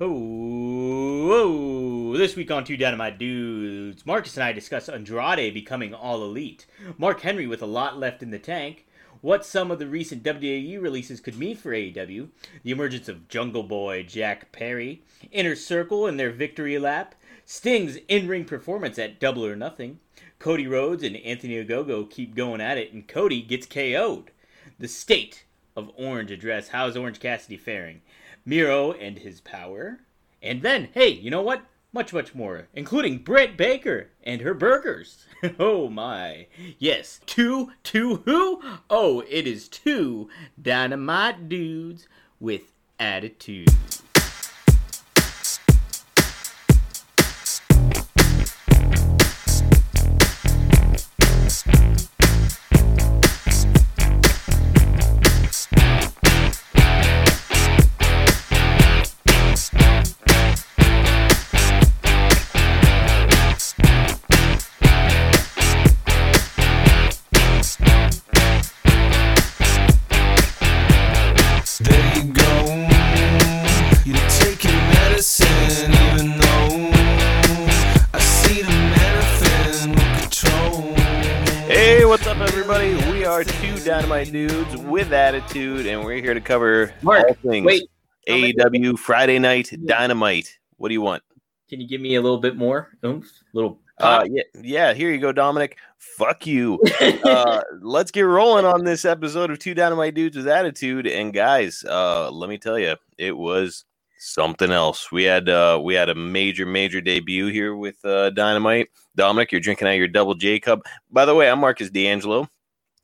Oh, this week on Two Dynamite Dudes, Marcus and I discuss Andrade becoming all elite, Mark Henry with a lot left in the tank, what some of the recent WWE releases could mean for AEW, the emergence of Jungle Boy Jack Perry, Inner Circle and their victory lap, Sting's in ring performance at Double or Nothing, Cody Rhodes and Anthony Ogogo keep going at it, and Cody gets KO'd. The state of Orange address. How's Orange Cassidy faring? Miro and his power. And then, hey, you know what? Much, much more, including Britt Baker and her burgers. oh my. Yes, two, two who? Oh, it is two dynamite dudes with attitude. With attitude, and we're here to cover Mark, all things Wait, AEW Friday Night Dynamite. What do you want? can you give me a little bit more oomph? Little Uh, yeah, yeah. Here you go, Dominic. Fuck you. Uh, let's get rolling on this episode of Two Dynamite Dudes with Attitude. And guys, uh, let me tell you, it was something else. We had uh, we had a major, major debut here with uh, Dynamite. Dominic, you're drinking out your double J cup. By the way, I'm Marcus D'Angelo.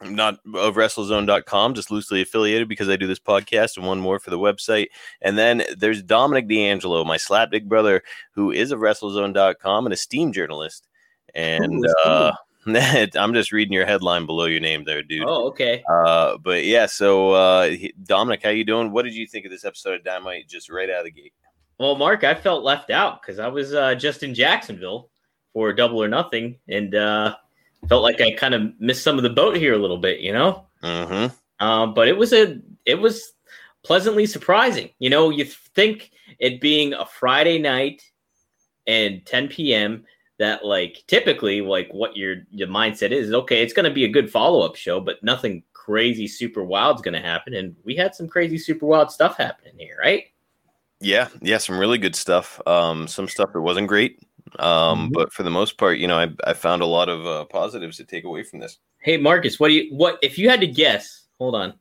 I'm not of WrestleZone.com, just loosely affiliated because I do this podcast and one more for the website. And then there's Dominic D'Angelo, my slapdick brother, who is of WrestleZone.com, an esteemed journalist. And Ooh, uh, I'm just reading your headline below your name there, dude. Oh, okay. Uh, but yeah, so uh, Dominic, how you doing? What did you think of this episode of Dynamite just right out of the gate? Well, Mark, I felt left out because I was uh, just in Jacksonville for Double or Nothing, and uh, felt like I kind of missed some of the boat here a little bit, you know. Mm-hmm. Um, but it was a it was pleasantly surprising. You know, you think it being a Friday night and 10 p.m. that like typically like what your your mindset is okay, it's going to be a good follow up show, but nothing crazy super wild's going to happen. And we had some crazy super wild stuff happening here, right? Yeah, yeah, some really good stuff. Um, some stuff that wasn't great, um, Mhm. but for the most part, you know, I, I found a lot of uh, positives to take away from this. Hey Marcus, what do you what if you had to guess? Hold on, if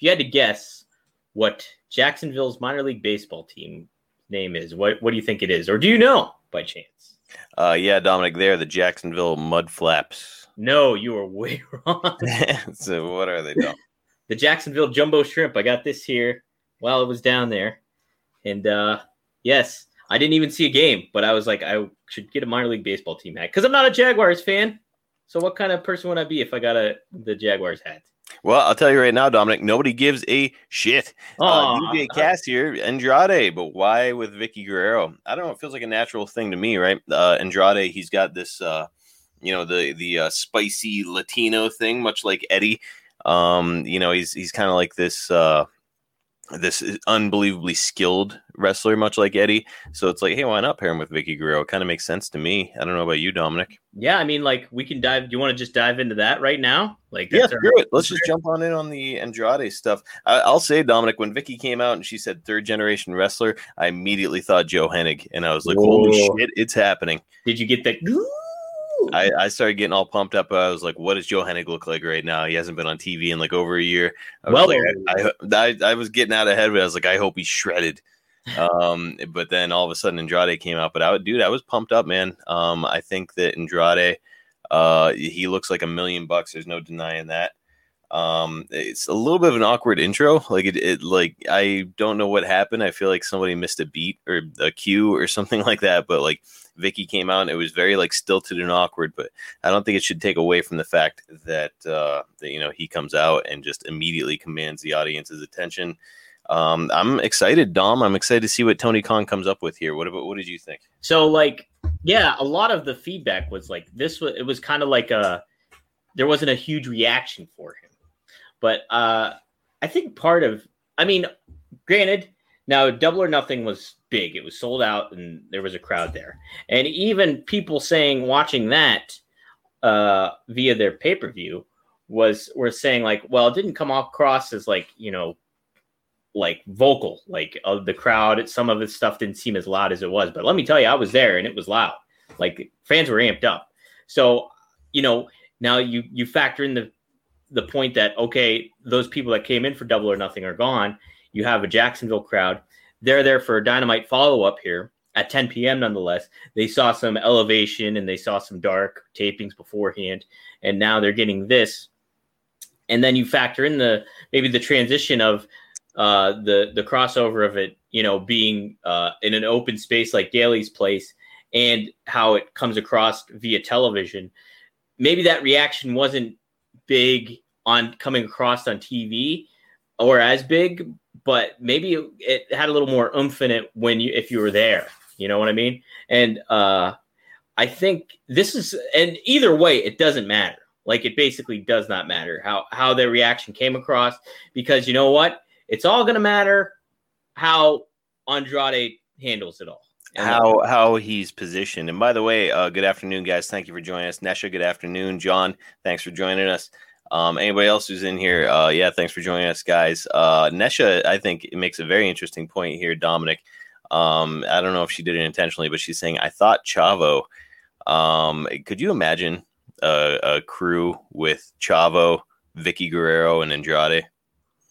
you had to guess what Jacksonville's minor league baseball team name is, what what do you think it is, or do you know by chance? Uh, yeah, Dominic, they're the Jacksonville Mud Flaps. No, you are way wrong. so what are they, Dom? the Jacksonville Jumbo Shrimp. I got this here while it was down there, and uh yes, I didn't even see a game, but I was like, I should get a minor league baseball team hat because I'm not a Jaguars fan. So what kind of person would I be if I got a the Jaguars hat? Well, I'll tell you right now, Dominic, nobody gives a shit. Uh, Aw, DJ Cass here, Andrade, but why with Vickie Guerrero? I don't know. It feels like a natural thing to me, right? Uh, Andrade, he's got this, uh, you know, the the uh, spicy Latino thing, much like Eddie. Um, you know, he's he's kind of like this uh, this uh, unbelievably skilled wrestler, much like Eddie. So it's like, hey, why not pair him with Vickie Guerrero? It kind of makes sense to me. I don't know about you, Dominic. Yeah, I mean, like we can dive. Do you want to just dive into that right now? Like, Yeah, that's our- it. Let's just jump on in on the Andrade stuff. I, I'll say, Dominic, when Vickie came out and she said third generation wrestler, I immediately thought Joe Hennig, and I was like, holy shit, it's happening. Did you get that? I, I started getting all pumped up. I was like, what does Joe Hennig look like right now? He hasn't been on TV in like over a year. I Well like, I, I, I was getting out ahead of it. I was like, I hope he's shredded. Um, but then all of a sudden Andrade came out. But I would, dude, I was pumped up, man. Um, I think that Andrade, uh, he looks like a million bucks. There's no denying that. Um, it's a little bit of an awkward intro. Like it, it, like I don't know what happened. I feel like somebody missed a beat or a cue or something like that. But like Vickie came out and it was very like stilted and awkward. But I don't think it should take away from the fact that uh, that you know he comes out and just immediately commands the audience's attention. Um, I'm excited, Dom. I'm excited to see what Tony Khan comes up with here. What about what did you think? So like, yeah, a lot of the feedback was like this was it was kind of like a there wasn't a huge reaction for him. But uh I think part of I mean, granted, Now, Double or Nothing was big. It was sold out, and there was a crowd there. And even people saying watching that uh, via their pay per view was were saying like, well, it didn't come across as like you know, like vocal. Like of the crowd, some of its stuff didn't seem as loud as it was. But let me tell you, I was there, and it was loud. Like fans were amped up. So you know, now you you factor in the the point that okay, those people that came in for Double or Nothing are gone. You have a Jacksonville crowd. They're there for a dynamite follow up here at 10 p.m. Nonetheless, they saw some elevation and they saw some dark tapings beforehand, and now they're getting this. And then you factor in the maybe the transition of uh, the the crossover of it, you know, being uh, in an open space like Daily's place, and how it comes across via television. Maybe that reaction wasn't big on coming across on TV or as big, but maybe it, had a little more oomph in it when you if you were there. You know what I mean? And uh, I think this is and either way, it doesn't matter. Like it basically does not matter how how their reaction came across because you know what? It's all going to matter how Andrade handles it all. And how how he's positioned. And by the way, uh, good afternoon, guys. Thank you for joining us. Nesha, good afternoon. John, thanks for joining us. Um, anybody else who's in here, uh, yeah, thanks for joining us, guys. Uh, Nesha, I think it makes a very interesting point here, Dominic. Um, I don't know if she did it intentionally, but she's saying, I thought Chavo. Um, could you imagine a, a crew with Chavo, Vickie Guerrero, and Andrade?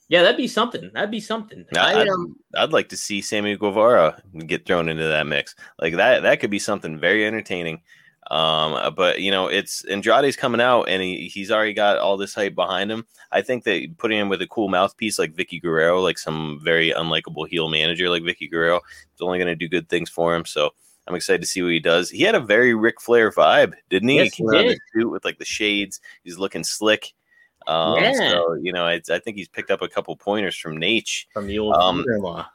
Yeah, that'd be something. That'd be something. I, I'd, um, I'd like to see Sammy Guevara get thrown into that mix. Like that, that could be something very entertaining. Um, but you know, it's Andrade's coming out and he, he's already got all this hype behind him. I think that putting him with a cool mouthpiece like Vickie Guerrero, like some very unlikable heel manager like Vickie Guerrero, is only going to do good things for him. So I'm excited to see what he does. He had a very Ric Flair vibe, didn't he? Yes, he came he did. suit with like the shades. He's looking slick. Um, Yeah. So you know, I, I think he's picked up a couple pointers from Nate. from the old Um,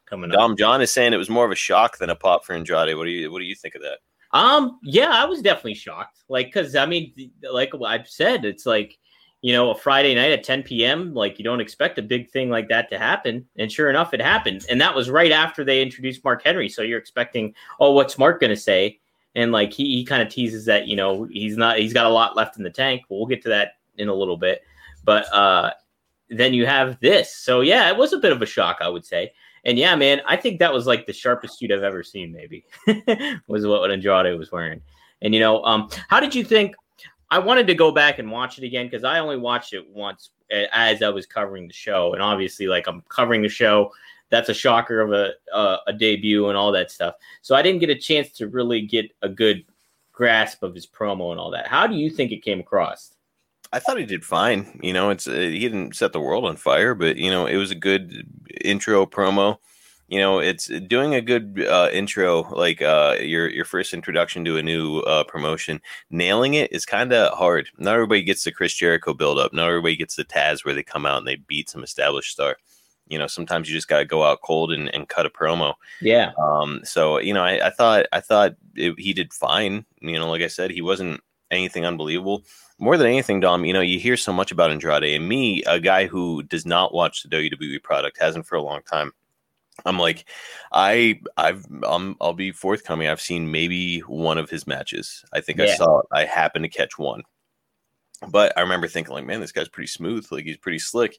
coming up. Dom John is saying it was more of a shock than a pop for Andrade. What do you What do you think of that? Um, yeah, I was definitely shocked. Like, cause I mean, like I've said, it's like, you know, a Friday night at 10 p.m. Like, you don't expect a big thing like that to happen, and sure enough, it happened. And that was right after they introduced Mark Henry. So you're expecting, oh, what's Mark gonna say? And like he, he kind of teases that, you know, he's not, he's got a lot left in the tank. We'll get to that in a little bit, but uh, then you have this. So yeah, it was a bit of a shock, I would say. And yeah, man, I think that was like the sharpest suit I've ever seen. Maybe was what Andrade was wearing. And you know, um, how did you think? I wanted to go back and watch it again because I only watched it once as I was covering the show, and obviously, like I'm covering the show, that's a shocker of a uh, a debut and all that stuff. So I didn't get a chance to really get a good grasp of his promo and all that. How do you think it came across? I thought he did fine. You know, it's uh, he didn't set the world on fire, but you know, it was a good intro promo. You know, it's doing a good uh, intro, like uh, your your first introduction to a new uh, promotion. Nailing it is kind of hard. Not everybody gets the Chris Jericho build up. Not everybody gets the Taz where they come out and they beat some established star. You know, sometimes you just got to go out cold and, and cut a promo. Yeah, Um, so you know, I, I thought I thought it, he did fine. You know, like I said, he wasn't anything unbelievable. More than anything, Dom, you know, you hear so much about Andrade, and me, a guy who does not watch the WWE product, hasn't for a long time. I'm like, I, I've, um, I'll be forthcoming. I've seen maybe one of his matches. I think I Yeah. saw. I happened to catch one. But I remember thinking, like, man, this guy's pretty smooth. Like, he's pretty slick.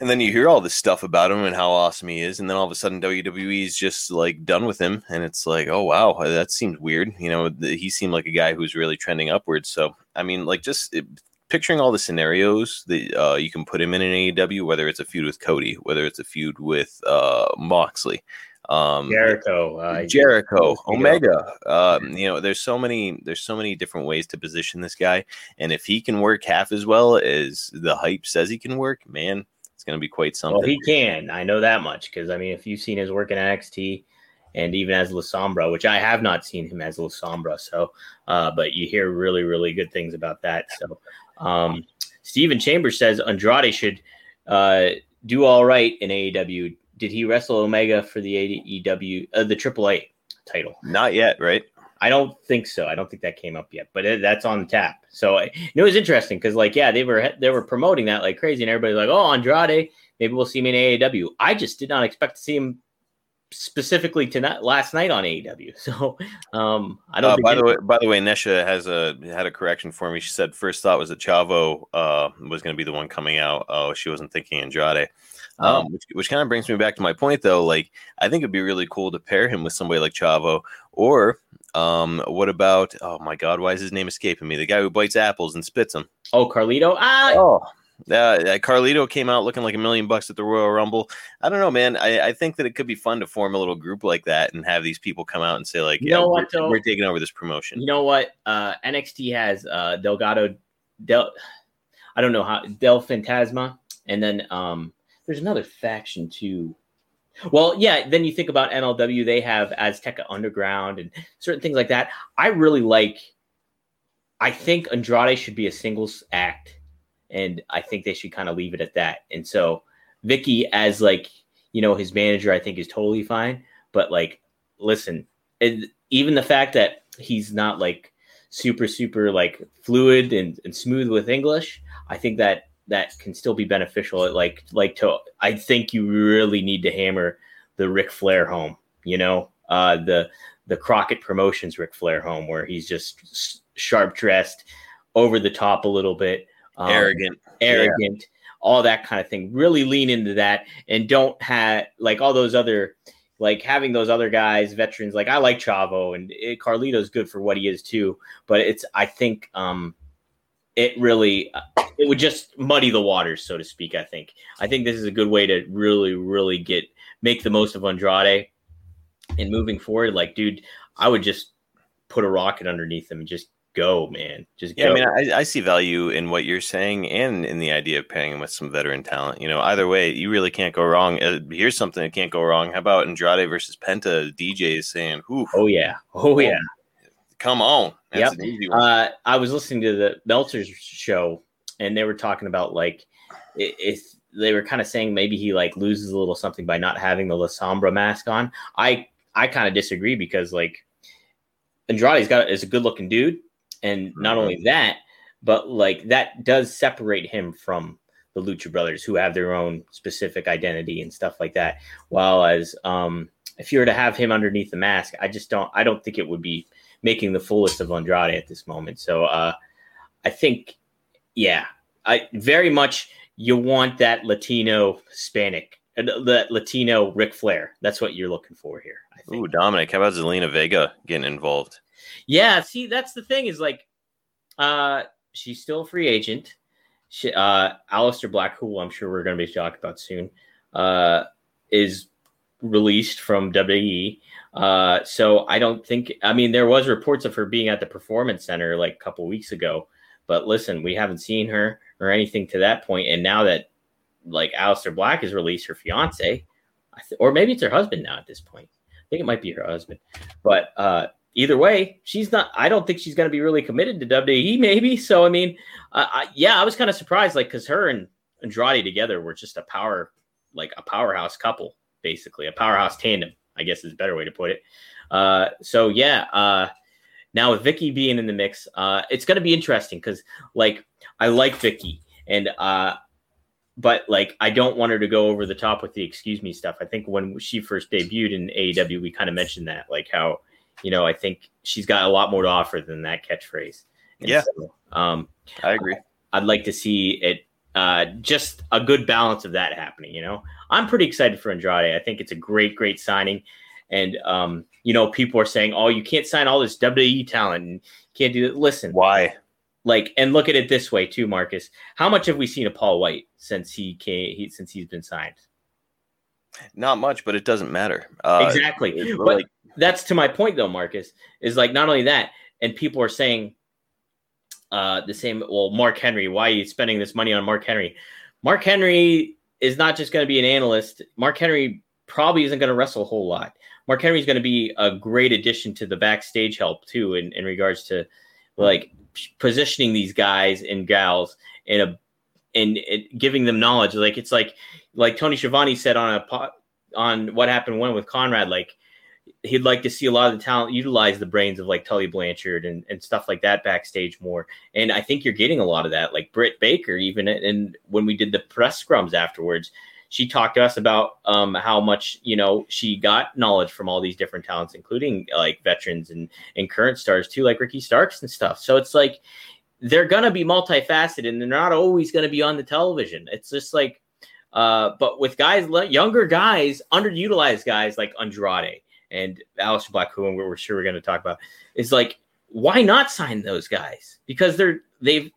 And then you hear all this stuff about him and how awesome he is. And then all of a sudden, WWE is just like done with him. And it's like, oh, wow, that seems weird. You know, th- he seemed like a guy who's really trending upwards. So, I mean, like, just it, picturing all the scenarios that uh, you can put him in an AEW, whether it's a feud with Cody, whether it's a feud with uh, Moxley. Um, Jericho, uh, Jericho. Omega. Um, you know, there's so many, there's so many different ways to position this guy, and if he can work half as well as the hype says he can work, man, it's going to be quite something. Well, he can. I know that much because I mean, if you've seen his work in NXT and even as La Sombra, which I have not seen him as La Sombra, so uh, but you hear really, really good things about that. So, um, Steven Chambers says Andrade should uh, do all right in AEW. Did he wrestle Omega for the AEW, uh, the AAA title? Not yet, right? I don't think so. I don't think that came up yet, but it, that's on tap. So I- it was interesting because, like, yeah, they were they were promoting that like crazy, and everybody's like, "Oh, Andrade, maybe we'll see him in AAW." I just did not expect to see him specifically tonight last night on AEW. So um, I don't. Uh, by the way, by the way, Nesha has a had a correction for me. She said first thought was that Chavo uh, was going to be the one coming out. Oh, she wasn't thinking Andrade. Oh. Um, which, which kind of brings me back to my point, though. Like, I think it'd be really cool to pair him with somebody like Chavo, or um, what about? Oh my God, why is his name escaping me? The guy who bites apples and spits them. oh, Carlito. Ah, Oh, uh, Carlito came out looking like a million bucks at the Royal Rumble. I don't know, man. I, I think that it could be fun to form a little group like that and have these people come out and say, like, You yeah, know we're, what, we're taking over this promotion. you know what? Uh, NXT has uh, Delgado, Del. I don't know how Del Fantasma, and then um, there's another faction too. Well, yeah. Then you think about MLW; they have Azteca Underground and certain things like that. I really like. I think Andrade should be a singles act, and I think they should kind of leave it at that. And so Vickie, as like you know his manager, I think is totally fine. But like, listen, it, even the fact that he's not like super super like fluid and, and smooth with English, I think that that can still be beneficial. Like like to I think you really need to hammer the Ric Flair home. You know, uh, the the Crockett Promotions Ric Flair home where he's just sharp dressed, over the top a little bit, um, Arrogant. arrogant, all that kind of thing. Really lean into that and don't have like all those other like having those other guys, veterans. Like I like Chavo and it, Carlito's good for what he is too, but it's I think um it really uh, it would just muddy the waters, so to speak. I think I think this is a good way to really really get make the most of Andrade and moving forward. Like, dude, I would just put a rocket underneath him and just go, man. Just Yeah, go. I mean, I, I see value in what you're saying and in the idea of pairing him with some veteran talent. You know, either way, you really can't go wrong. Uh, here's something that can't go wrong. How about Andrade versus Penta? DJ is saying, "Whew, oh yeah, oh yeah. Come on." That's Yep. an easy one. Uh, I was listening to the Meltzer's show, and they were talking about like if they were kind of saying maybe he like loses a little something by not having the La Sombra mask on. I I kind of disagree because like Andrade's got is a good looking dude, and not only that, but like that does separate him from the Lucha Brothers, who have their own specific identity and stuff like that. While as um, if you were to have him underneath the mask, I just don't. I don't think it would be making the fullest of Andrade at this moment. So uh, I think, yeah, I very much you want that Latino Hispanic, uh, that Latino Ric Flair. That's what you're looking for here. I think. Ooh, Dominic, how about Zelina Vega getting involved? Yeah, see, that's the thing is like, uh, she's still a free agent. She, uh, Aleister Black, who I'm sure we're going to be talking about soon, uh, is released from WWE. Uh, so I don't think. I mean, there was reports of her being at the Performance Center like a couple weeks ago, but listen, we haven't seen her or anything to that point. And now that like Aleister Black has released her fiance, th- or maybe it's her husband now at this point. I think it might be her husband, but uh, either way, she's not. I don't think she's going to be really committed to WWE. Maybe so. I mean, uh, I, yeah, I was kind of surprised, like because her and Andrade together were just a power, like a powerhouse couple, basically a powerhouse tandem. I guess is a better way to put it. Uh, so yeah, uh, now with Vickie being in the mix, uh, it's going to be interesting because like I like Vickie and uh, but like I don't want her to go over the top with the excuse me stuff. I think when she first debuted in AEW, we kind of mentioned that, like how you know I think she's got a lot more to offer than that catchphrase. And Yeah. so, um, I agree. I'd like to see it uh, just a good balance of that happening. You know, I'm pretty excited for Andrade. I think it's a great, great signing. And um, you know, people are saying, "Oh, you can't sign all this WWE talent and can't do it." Listen, Why? like, and look at it this way too, Marcus. How much have we seen of Paul White since he came? He, since he's been signed? Not much, but it doesn't matter. Uh, exactly. But like- that's to my point, though, Marcus. Is like not only that, and people are saying uh, the same. Well, Mark Henry, why are you spending this money on Mark Henry? Mark Henry is not just going to be an analyst. Mark Henry probably isn't going to wrestle a whole lot. Mark Henry is going to be a great addition to the backstage help too, in, in regards to like positioning these guys and gals in a and giving them knowledge. Like it's like like Tony Schiavone said on a po- on what happened when with Conrad, like he'd like to see a lot of the talent utilize the brains of like Tully Blanchard and, and stuff like that backstage more. And I think you're getting a lot of that. Like Britt Baker, even and when we did the press scrums afterwards, she talked to us about um, how much you know she got knowledge from all these different talents, including like veterans and and current stars too, like Ricky Starks and stuff. So it's like they're gonna be multifaceted, and they're not always gonna be on the television. It's just like, uh, but with guys, younger guys, underutilized guys like Andrade and Aleister Black, who we're sure we're going to talk about, is like, why not sign those guys? Because they're they've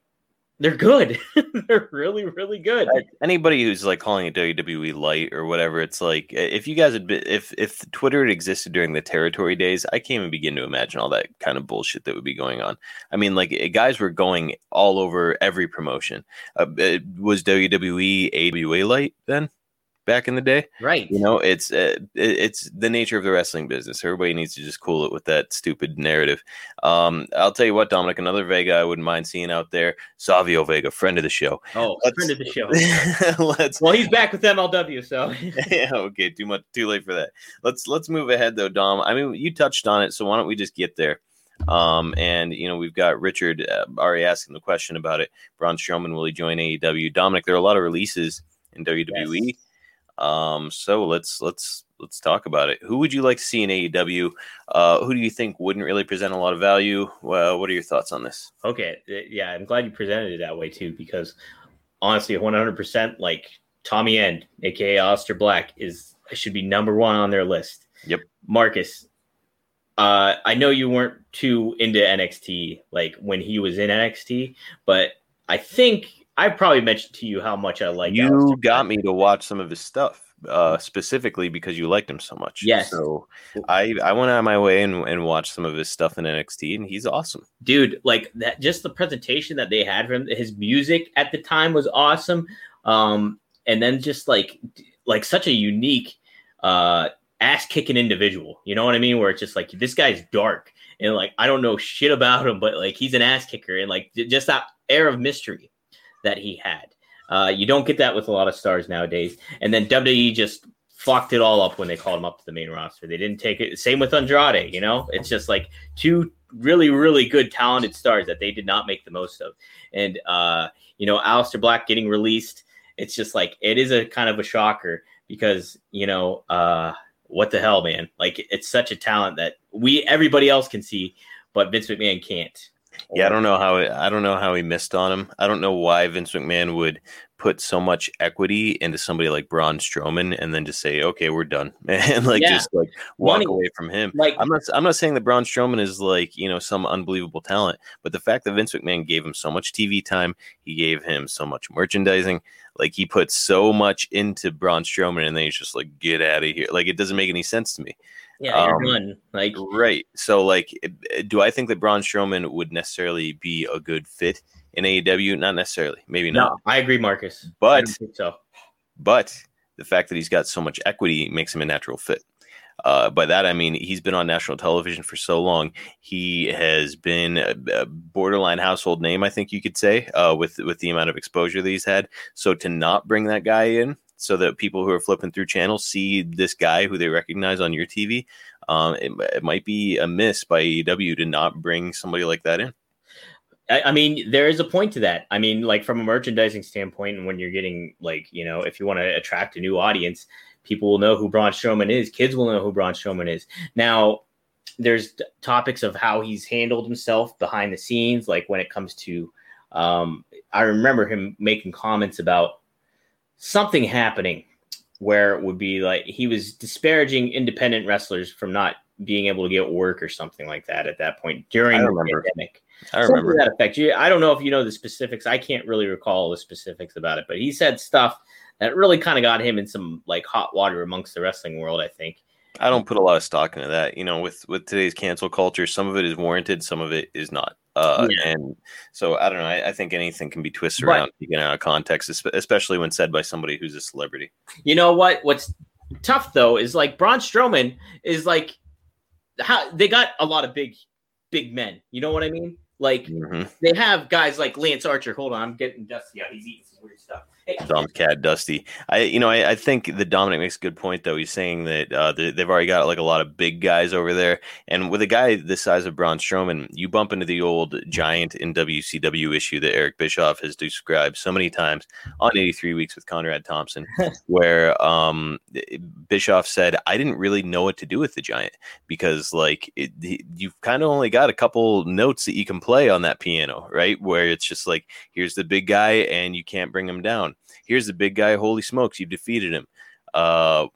they're good. they're really, really good. Anybody who's like calling it WWE light or whatever, it's like if you guys had been, if if Twitter had existed during the territory days, I can't even begin to imagine all that kind of bullshit that would be going on. I mean, like eh, guys were going all over every promotion. Uh, was WWE AWA light then? Back in the day. Right. You know, it's uh, it's the nature of the wrestling business. Everybody needs to just cool it with that stupid narrative. Um, I'll tell you what, Dominic, another Vega I wouldn't mind seeing out there. Savio Vega, friend of the show. Oh, let's, friend of the show. let's. Well, he's back with MLW, so. yeah. Okay. Too much. Too late for that. Let's let's move ahead though, Dom. I mean, you touched on it, so why don't we just get there? Um, and you know, we've got Richard uh, already asking the question about it. Braun Strowman will he join AEW? Dominic, there are a lot of releases in WWE. Yes. Um, so let's let's let's talk about it. Who would you like to see in AEW? Uh, who do you think wouldn't really present a lot of value? Well, what are your thoughts on this? Okay, yeah, I'm glad you presented it that way too, because honestly, 100% like Tommy End, aka Aleister Black, is should be number one on their list. Yep, Marcus. Uh, I know you weren't too into NXT like when he was in NXT, but I think I probably mentioned to you how much I like. You Aleister got me to watch some of his stuff uh, specifically because you liked him so much. Yes. So I I went out of my way and, and watched some of his stuff in NXT, and he's awesome, dude. Like that, just the presentation that they had from his music at the time was awesome. Um, and then just like like such a unique uh ass kicking individual. You know what I mean? Where it's just like this guy's dark and like I don't know shit about him, but like he's an ass kicker and like just that air of mystery that he had. Uh, you don't get that with a lot of stars nowadays. And then WWE just fucked it all up when they called him up to the main roster. They didn't take it. Same with Andrade. You know, it's just like two really, really good, talented stars that they did not make the most of. And uh, you know, Aleister Black getting released. It's just like it is a kind of a shocker because you know, uh, what the hell, man? Like it's such a talent that we everybody else can see, but Vince McMahon can't. Yeah, I don't know how I don't know how he missed on him. I don't know why Vince McMahon would put so much equity into somebody like Braun Strowman and then just say, "Okay, we're done," and like yeah. just like walk Money. away from him. Like I'm not I'm not saying that Braun Strowman is like you know some unbelievable talent, but the fact that Vince McMahon gave him so much TV time, he gave him so much merchandising, like he put so much into Braun Strowman, and then he's just like, "Get out of here!" Like it doesn't make any sense to me. Yeah, um, you're done. Like right. So like, do I think that Braun Strowman would necessarily be a good fit in AEW? Not necessarily. Maybe not. No, I agree, Marcus. But so. But the fact that he's got so much equity makes him a natural fit. Uh, by that I mean he's been on national television for so long. He has been a, a borderline household name, I think you could say, uh, with with the amount of exposure that he's had. So to not bring that guy in so that people who are flipping through channels see this guy who they recognize on your TV. Um, it, it, might be a miss by AEW to not bring somebody like that in. I, I mean, there is a point to that. I mean, like from a merchandising standpoint, and when you're getting like, you know, if you want to attract a new audience, people will know who Braun Strowman is. Kids will know who Braun Strowman is. Now, there's topics of how he's handled himself behind the scenes, like when it comes to. Um, I remember him making comments about something happening where it would be like he was disparaging independent wrestlers from not being able to get work or something like that at that point during the pandemic. I remember something that effect. You, I don't know if you know the specifics. I can't really recall the specifics about it, but he said stuff that really kind of got him in some like hot water amongst the wrestling world. I think. I don't put a lot of stock into that. You know, with with today's cancel culture, some of it is warranted, some of it is not. Uh, yeah. And so I don't know. I, I, think anything can be twisted around, taken out of context, especially when said by somebody who's a celebrity. You know what? What's tough though is like Braun Strowman is like how they got a lot of big, big men. You know what I mean? Like mm-hmm. they have guys like Lance Archer. Hold on, I'm getting dusty. He's eating some Dom's cat Dusty. I you know I, I think that Dominic makes a good point though. He's saying that uh, they, they've already got like a lot of big guys over there, and with a guy this size of Braun Strowman, you bump into the old giant in WCW issue that Eric Bischoff has described so many times on 83 Weeks with Conrad Thompson, where um, Bischoff said, "I didn't really know what to do with the giant because like it, you've kind of only got a couple notes that you can play on that piano, right? Where it's just like here's the big guy and you can't bring him down." Here's the big guy. Holy smokes, you've defeated him. Uh,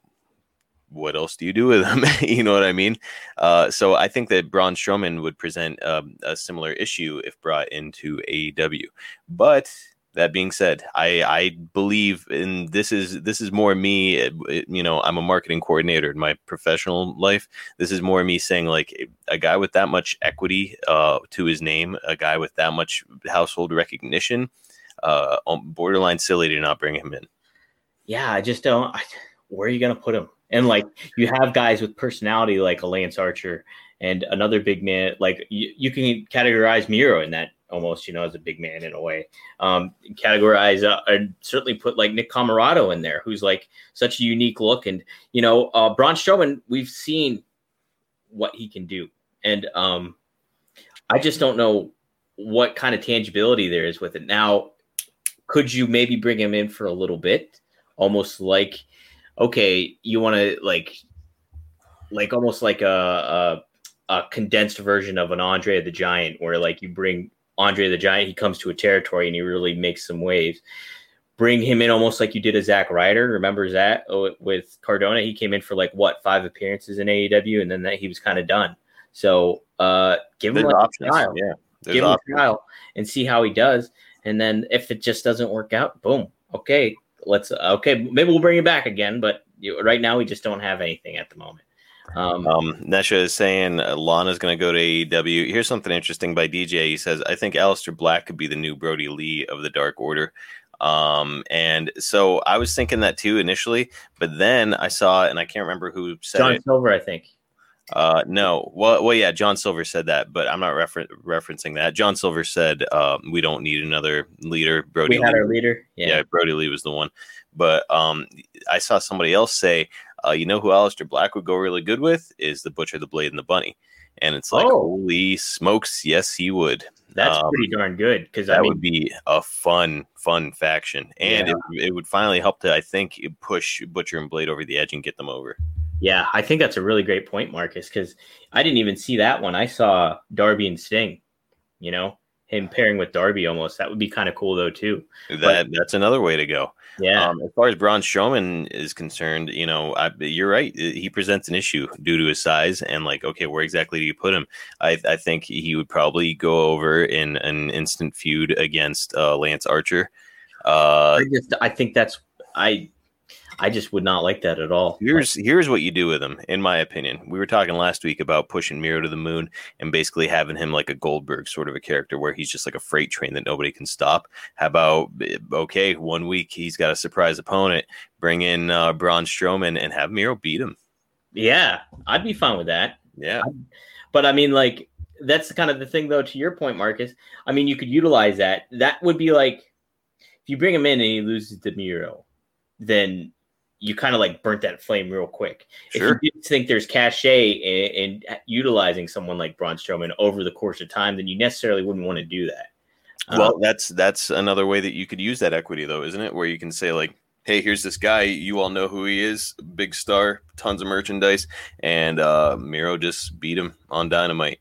what else do you do with him? you know what I mean? Uh, so I think that Braun Strowman would present um, a similar issue if brought into AEW. But that being said, I, I believe in this is this is more me. You know, I'm a marketing coordinator in my professional life. This is more me saying like a guy with that much equity uh, to his name, a guy with that much household recognition uh, borderline silly to not bring him in. Yeah, I just don't. I, where are you going to put him? And like you have guys with personality like a Lance Archer and another big man. Like you, you can categorize Miro in that almost, you know, as a big man in a way. Um, categorize uh, and certainly put like Nick Comoroto in there, who's like such a unique look. And you know, uh, Braun Strowman, we've seen what he can do, and um, I just don't know what kind of tangibility there is with it now could you maybe bring him in for a little bit, almost like, okay, you want to like, like almost like a, a, a condensed version of an Andre the Giant, where like you bring Andre the Giant, he comes to a territory and he really makes some waves. Bring him in almost like you did a Zack Ryder. Remember that oh, with Cardona? He came in for like what five appearances in AEW, and then that he was kind of done. So uh, give him like a trial, yeah. give him options. a trial and see how he does. And then if it just doesn't work out, boom. Okay, let's okay. Maybe we'll bring it back again, but you, right now we just don't have anything at the moment. Um, um, Nesha is saying uh, Lana's going to go to AEW. Here's something interesting by DJ. He says, I think Aleister Black could be the new Brodie Lee of the Dark Order. Um, and so I was thinking that too initially, but then I saw, and I can't remember who said John it. Silver, I think. Uh, no. Well, well, yeah. John Silver said that, but I'm not refer- referencing that. John Silver said uh, we don't need another leader. Brodie. We had Lee. our leader. Yeah. yeah, Brodie Lee was the one. But um, I saw somebody else say, uh, you know who Aleister Black would go really good with is the Butcher, the Blade, and the Bunny. And it's like, oh. holy smokes, yes, he would. That's um, pretty darn good because that I mean, would be a fun, fun faction, and yeah. it, it would finally help to, I think, push Butcher and Blade over the edge and get them over. Yeah, I think that's a really great point, Marcus, because I didn't even see that one. I saw Darby and Sting, you know, him pairing with Darby almost. That would be kind of cool though too. That but, that's another way to go. Yeah. Um, as far as Braun Strowman is concerned, you know, I, you're right. He presents an issue due to his size and like, okay, where exactly do you put him? I, I think he would probably go over in an instant feud against uh, Lance Archer. Uh, I just, I think that's I I just would not like that at all. Here's here's what you do with him, in my opinion. We were talking last week about pushing Miro to the moon and basically having him like a Goldberg sort of a character where he's just like a freight train that nobody can stop. How about okay, one week he's got a surprise opponent, bring in uh, Braun Strowman and have Miro beat him. Yeah, I'd be fine with that. Yeah, but I mean, like that's kind of the thing, though. To your point, Marcus, I mean, you could utilize that. That would be like if you bring him in and he loses to Miro, then you kind of like burnt that flame real quick. Sure. If you think there's cachet in, in, utilizing someone like Braun Strowman over the course of time, then you necessarily wouldn't want to do that. Well, um, that's that's another way that you could use that equity, though, isn't it? Where you can say like, "Hey, here's this guy. You all know who he is. Big star, tons of merchandise, and uh, Miro just beat him on Dynamite."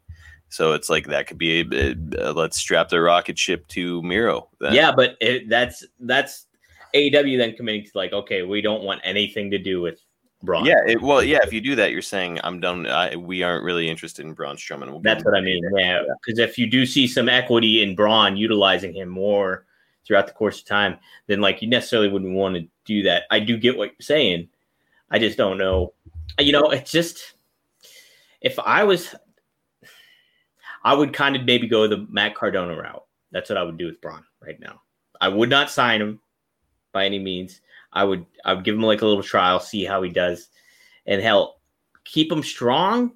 So it's like that could be a, a, a let's strap the rocket ship to Miro. Then. Yeah, but it, that's that's AEW then committing to like, okay, we don't want anything to do with Braun. Yeah, it, well, yeah. If you do that, you're saying I'm done. I, we aren't really interested in Braun Strowman. We'll That's what I mean. Yeah, because yeah. if you do see some equity in Braun utilizing him more throughout the course of time, then like you necessarily wouldn't want to do that. I do get what you're saying. I just don't know. You know, it's just if I was, I would kind of maybe go the Matt Cardona route. That's what I would do with Braun right now. I would not sign him by any means. I would I would give him like a little trial, see how he does, and help keep him strong,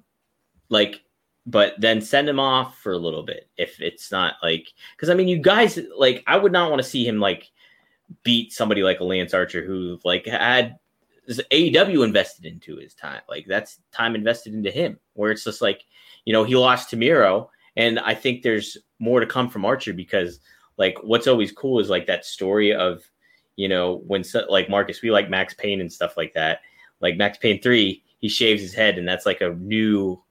like, but then send him off for a little bit if it's not like because I mean you guys like I would not want to see him like beat somebody like a Lance Archer who like had AEW invested into his time. Like that's time invested into him. Where it's just like, you know, he lost to Miro, and I think there's more to come from Archer because like what's always cool is like that story of, you know, when so, like Marcus, we like Max Payne and stuff like that. Like Max Payne three, he shaves his head, and that's like a new,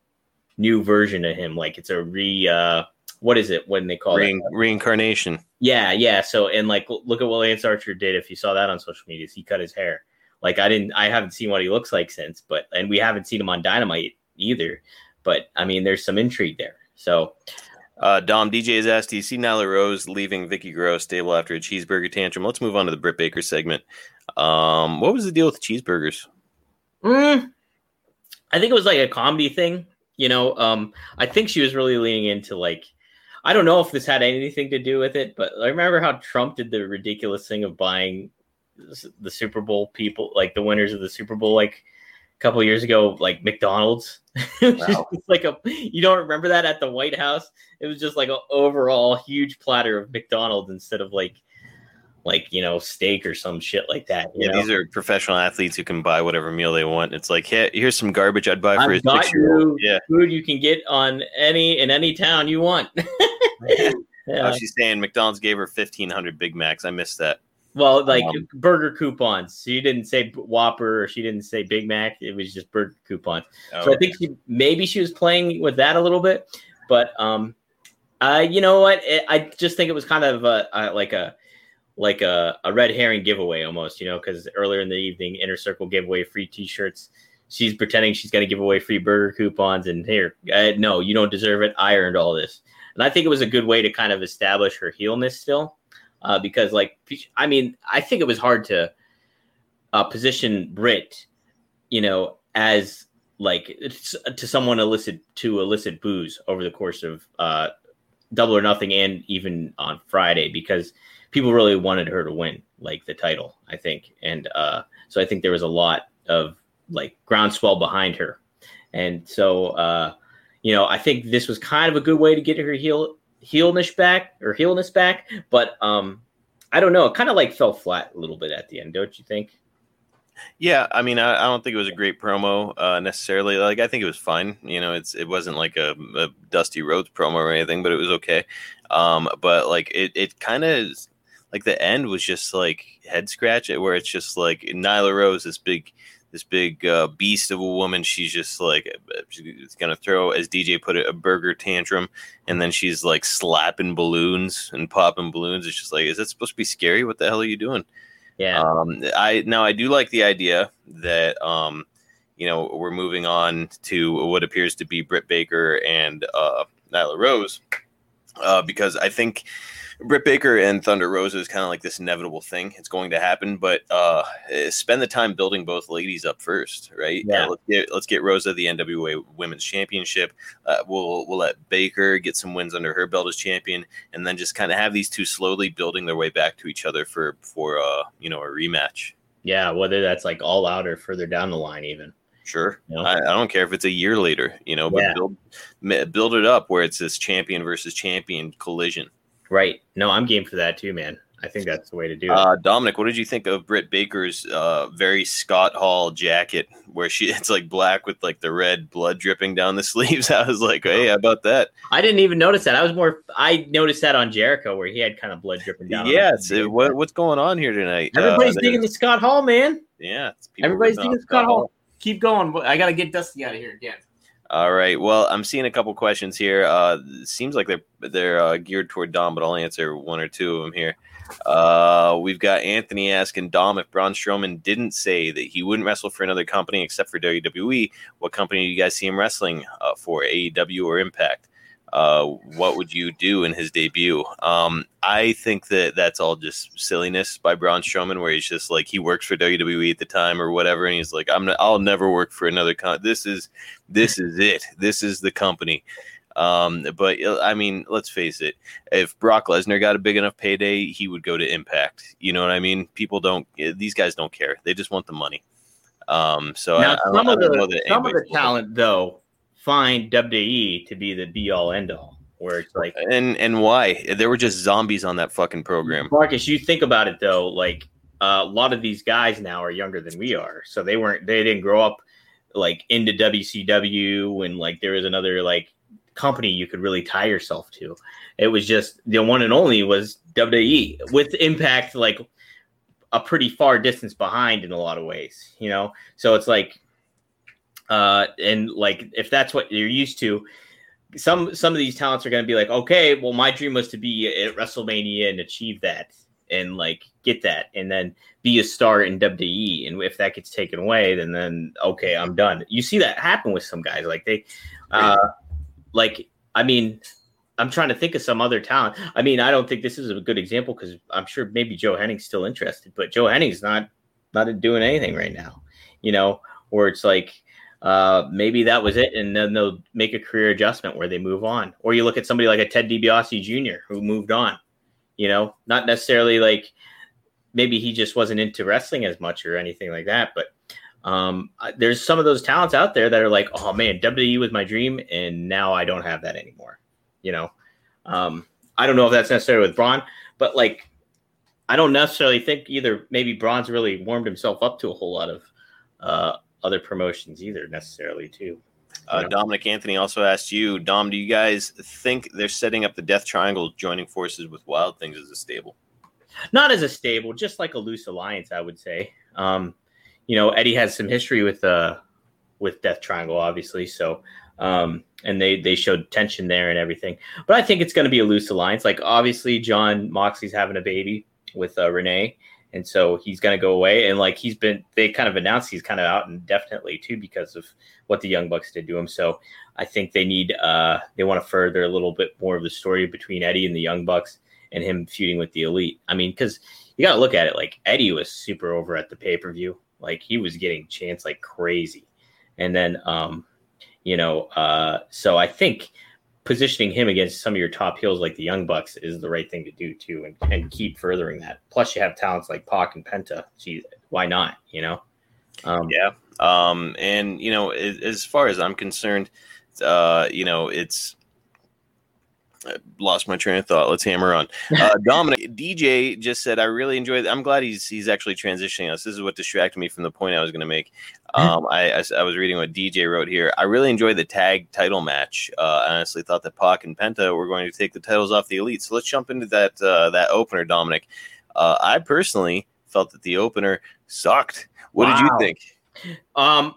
new version of him. Like it's a re. uh what is it when they call Rein- it? reincarnation. Yeah, yeah. So and like look at what Lance Archer did. If you saw that on social media, he cut his hair. Like I didn't, I haven't seen what he looks like since, but and we haven't seen him on Dynamite either. But I mean, there's some intrigue there. So Uh, Dom DJ has asked, "Do you see Nyla Rose leaving Vicky Gross stable after a cheeseburger tantrum?" Let's move on to the Britt Baker segment. Um, what was the deal with the cheeseburgers? mm, I think it was like a comedy thing. You know, um, I think she was really leaning into like. I don't know if this had anything to do with it, but I remember how Trump did the ridiculous thing of buying the Super Bowl people, like the winners of the Super Bowl, like couple years ago, like McDonald's. It was Wow. just like a, you don't remember that at the White House? It was just like an overall huge platter of McDonald's instead of like, like you know, steak or some shit like that. Yeah, know? these are professional athletes who can buy whatever meal they want. It's like, hey, here's some garbage I'd buy for I've a six year old. Yeah. food you can get on any in any town you want. yeah. Oh, she's saying McDonald's gave her fifteen hundred Big Macs. I missed that. Well, like Um, burger coupons. She didn't say Whopper or she didn't say Big Mac. It was just burger coupons. Oh, So I think she maybe she was playing with that a little bit, but um, you know what? It, I just think it was kind of a, a like a like a, a red herring giveaway almost, you know, because earlier in the evening, Inner Circle gave away free T-shirts. She's pretending she's going to give away free burger coupons, and here, uh, no, you don't deserve it. I earned all this, and I think it was a good way to kind of establish her heelness still, uh, because like I mean, I think it was hard to uh, position Britt, you know, as like to someone illicit to illicit booze over the course of uh, Double or Nothing and even on Friday because people really wanted her to win like the title, I think, and uh, so I think there was a lot of like groundswell behind her, and so uh, you know I think this was kind of a good way to get her heel heelness back or heelness back, but um, I don't know, it kind of like fell flat a little bit at the end, don't you think? Yeah, I mean, I, I don't think it was a great promo uh, necessarily. Like, I think it was fine. You know, it's it wasn't like a, a Dusty Rhodes promo or anything, but it was okay. Um, but like, it it kind of like the end was just like head scratch it, where it's just like Nyla Rose, this big this big uh, beast of a woman. She's just like she's gonna throw, as DJ put it, a burger tantrum, and then she's like slapping balloons and popping balloons. It's just like, is that supposed to be scary? What the hell are you doing? Yeah, Um, I now I do like the idea that um, you know we're moving on to what appears to be Britt Baker and uh, Nyla Rose uh, because I think Britt Baker and Thunder Rosa is kind of like this inevitable thing. It's going to happen, but uh, eh, spend the time building both ladies up first, right? Yeah. Uh, let's get let's get Rosa the NWA Women's Championship. Uh, we'll we'll let Baker get some wins under her belt as champion, and then just kind of have these two slowly building their way back to each other for for uh you know a rematch. yeah. Whether that's like all out or further down the line, even. Sure, You know? I, I don't care if it's a year later, you know, but Yeah. build build it up where it's this champion versus champion collision. Right. No, I'm game for that too, man. I think that's the way to do it. Uh, Dominic, what did you think of Britt Baker's uh, very Scott Hall jacket, where she it's like black with like the red blood dripping down the sleeves? I was like, hey, how about that? I didn't even notice that. I was more. I noticed that on Jericho where he had kind of blood dripping down. Yes, it- what, what's going on here tonight? Everybody's Uh, digging the Scott Hall, man. yeah, Everybody's digging off Scott Hall. Keep going. I gotta get Dusty out of here again. All right. Well, I'm seeing a couple questions here. Uh, seems like they're they're uh, geared toward Dom, but I'll answer one or two of them here. Uh, we've got Anthony asking Dom if Braun Strowman didn't say that he wouldn't wrestle for another company except for WWE. What company do you guys see him wrestling uh, for? AEW or Impact? Uh, what would you do in his debut? Um, I think that that's all just silliness by Braun Strowman, where he's just like he works for WWE at the time or whatever, and he's like, "I'm not, I'll never work for another con. This is this is it. This is the company." Um, but uh, I mean, let's face it. If Brock Lesnar got a big enough payday, he would go to Impact. You know what I mean? People don't. eh, These guys don't care. They just want the money. Um, so Now, I, I some I of the some of the talent though find WWE to be the be all end all. Where it's like And and why? There were just zombies on that fucking program. Marcus, you think about it though, like uh, a lot of these guys now are younger than we are, so they weren't they didn't grow up like into WCW and like there was another like company you could really tie yourself to. It was just the one and only was WWE with Impact like a pretty far distance behind in a lot of ways, you know. So it's like, uh, and like if that's what you're used to, some some of these talents are going to be like, okay, well, my dream was to be at WrestleMania and achieve that, and like get that, and then be a star in WWE. And if that gets taken away, then then okay, I'm done. You see that happen with some guys, like they, uh, like I mean, I'm trying to think of some other talent. I mean, I don't think this is a good example because I'm sure maybe Joe Hennig's still interested, but Joe Hennig's not not doing anything right now. You know, where it's like uh, maybe that was it, and then they'll make a career adjustment where they move on. Or you look at somebody like a Ted DiBiase Jr. who moved on. You know, not necessarily like maybe he just wasn't into wrestling as much or anything like that, but um, there's some of those talents out there that are like, oh man, WWE was my dream, and now I don't have that anymore. You know, um, I don't know if that's necessarily with Braun, but like, I don't necessarily think either. Maybe Braun's really warmed himself up to a whole lot of uh, other promotions either necessarily too. Uh, Dominic Anthony also asked you, Dom, do you guys think they're setting up the Death Triangle, joining forces with Wild Things as a stable? Not as a stable, just like a loose alliance, I would say. Um, you know, Eddie has some history with uh with Death Triangle, obviously. So, um, and they they showed tension there and everything. But I think it's going to be a loose alliance. Like obviously, Jon Moxley's having a baby with uh, Renee, and so he's going to go away. And like he's been, they kind of announced he's kind of out indefinitely too because of what the Young Bucks did to him. So I think they need uh they want to further a little bit more of the story between Eddie and the Young Bucks and him feuding with the Elite. I mean, because you got to look at it like Eddie was super over at the pay per view. Like he was getting chance like crazy. And then, um, you know, uh, so I think positioning him against some of your top heels like the Young Bucks is the right thing to do too, and, and keep furthering that. Plus, you have talents like Pac and Penta. Gee, why not? You know? Um, yeah. Um, and you know, as, as far as I'm concerned, uh, you know, it's I lost my train of thought. Let's hammer on. Uh, Dominic DJ just said, "I really enjoyed. I'm glad he's he's actually transitioning us. This is what distracted me from the point I was going to make. Um, I, I, I was reading what DJ wrote here. I really enjoyed the tag title match. Uh, I honestly thought that Pac and Penta were going to take the titles off the Elite. So let's jump into that uh, that opener, Dominic. Uh, I personally felt that the opener sucked. What wow. did you think? Um,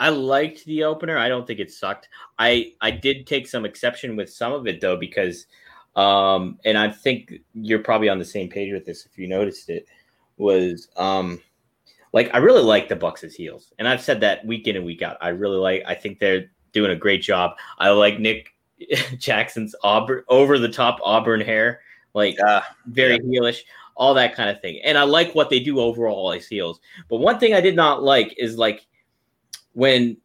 I liked the opener. I don't think it sucked. I I did take some exception with some of it though because um and I think you're probably on the same page with this if you noticed it was um like I really like the Bucks as heels. And I've said that week in and week out. I really like I think they're doing a great job. I like Nick Jackson's Auburn over the top Auburn hair, like uh, very yeah. heelish, all that kind of thing. And I like what they do overall as heels. But one thing I did not like is like when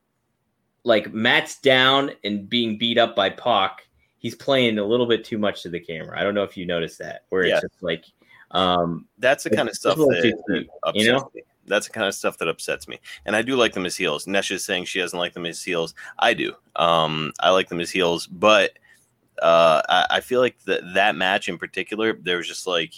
like Matt's down and being beat up by Pac, he's playing a little bit too much to the camera. I don't know if you noticed that, where it's just like um that's the kind of stuff that, that upsets you know? me. That's the kind of stuff that upsets me. And I do like them as heels. Nesh is saying she doesn't like them as heels. I do. Um, I like them as heels, but uh, I, I feel like that that match in particular, there was just like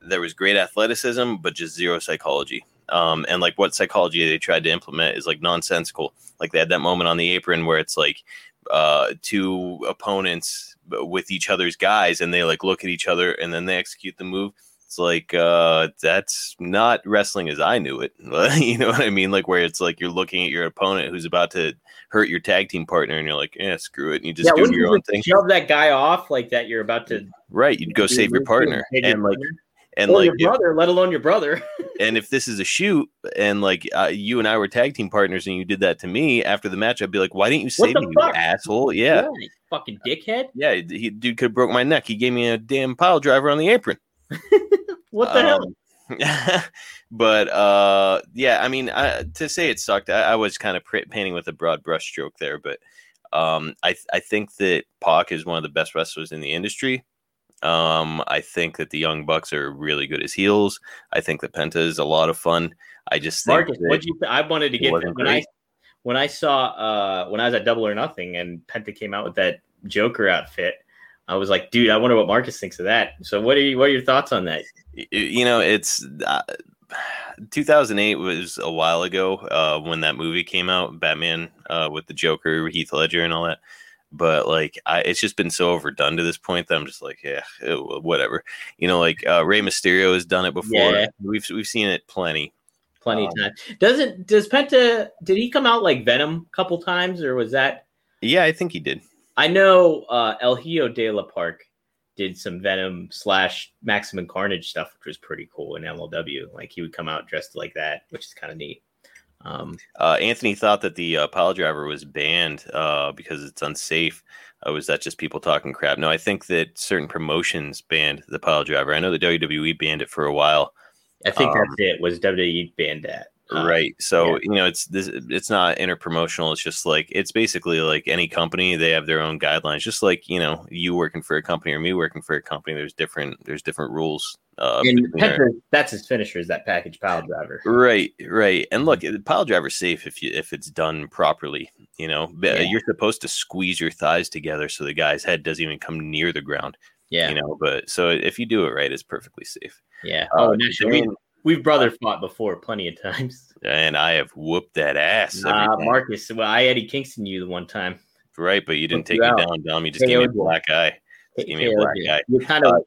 there was great athleticism, but just zero psychology. Um, and like what psychology they tried to implement is like nonsensical. Like they had that moment on the apron where it's like uh, two opponents with each other's guys, and they like look at each other and then they execute the move. It's like uh, that's not wrestling as I knew it. you know what I mean? Like where it's like you're looking at your opponent who's about to hurt your tag team partner, and you're like, yeah, screw it, and you just yeah, do your own thing. Shove that guy off like that. You're about to right. You'd go save your partner, and like and or like your brother, if, let alone your brother. and if this is a shoot, and like uh, you and I were tag team partners, and you did that to me after the match, I'd be like, "Why didn't you save me, fuck? you asshole?" Yeah, yeah fucking dickhead. Yeah, he dude could have broke my neck. He gave me a damn pile driver on the apron. what the um, hell? but uh, yeah, I mean, I, to say it sucked, I, I was kind of painting with a broad brushstroke there, but um, I I think that Pac is one of the best wrestlers in the industry. Um, I think that the Young Bucks are really good as heels. I think that Penta is a lot of fun. I just think Marcus, what you I wanted to get when great. I when I saw uh when I was at Double or Nothing and Penta came out with that Joker outfit. I was like, dude, I wonder what Marcus thinks of that. So what are you, what are your thoughts on that? You know it's uh, 2008 was a while ago uh, when that movie came out batman uh, with the joker heath ledger and all that but like I, it's just been so overdone to this point that i'm just like yeah eh, whatever you know like uh, Rey mysterio has done it before Yeah. we've we've seen it plenty Plenty Um, of time. Doesn't does Penta did he come out like Venom a couple times or was that yeah i think he did I know uh El Hijo de L.A. Park did some Venom slash Maximum Carnage stuff, which was pretty cool in MLW. Like he would come out dressed like that, which is kind of neat. Um uh, anthony thought that the uh, pile driver was banned uh, because it's unsafe uh, was that just people talking crap no i think that certain promotions banned the pile driver i know the wwe banned it for a while I think Um, that's it. Was WWE banned that? Uh, right so yeah. you know it's this it's not interpromotional it's just like it's basically like any company they have their own guidelines just like you know you working for a company or me working for a company there's different there's different rules uh between that's his finisher, is that package pile driver. right right and look the pile driver's safe if you if it's done properly you know But, uh, Yeah. you're supposed to squeeze your thighs together so the guy's head doesn't even come near the ground Yeah, you know but so if you do it right it's perfectly safe yeah. Uh, Oh, naturally, Dwayne- we, we've brother fought before plenty of times. and i have whooped that ass Uh, time. Marcus, well, I Eddie Kingston you the one time. right but you didn't take you me out. down Dom. you just gave me a black eye Just give me a black eye. You kind of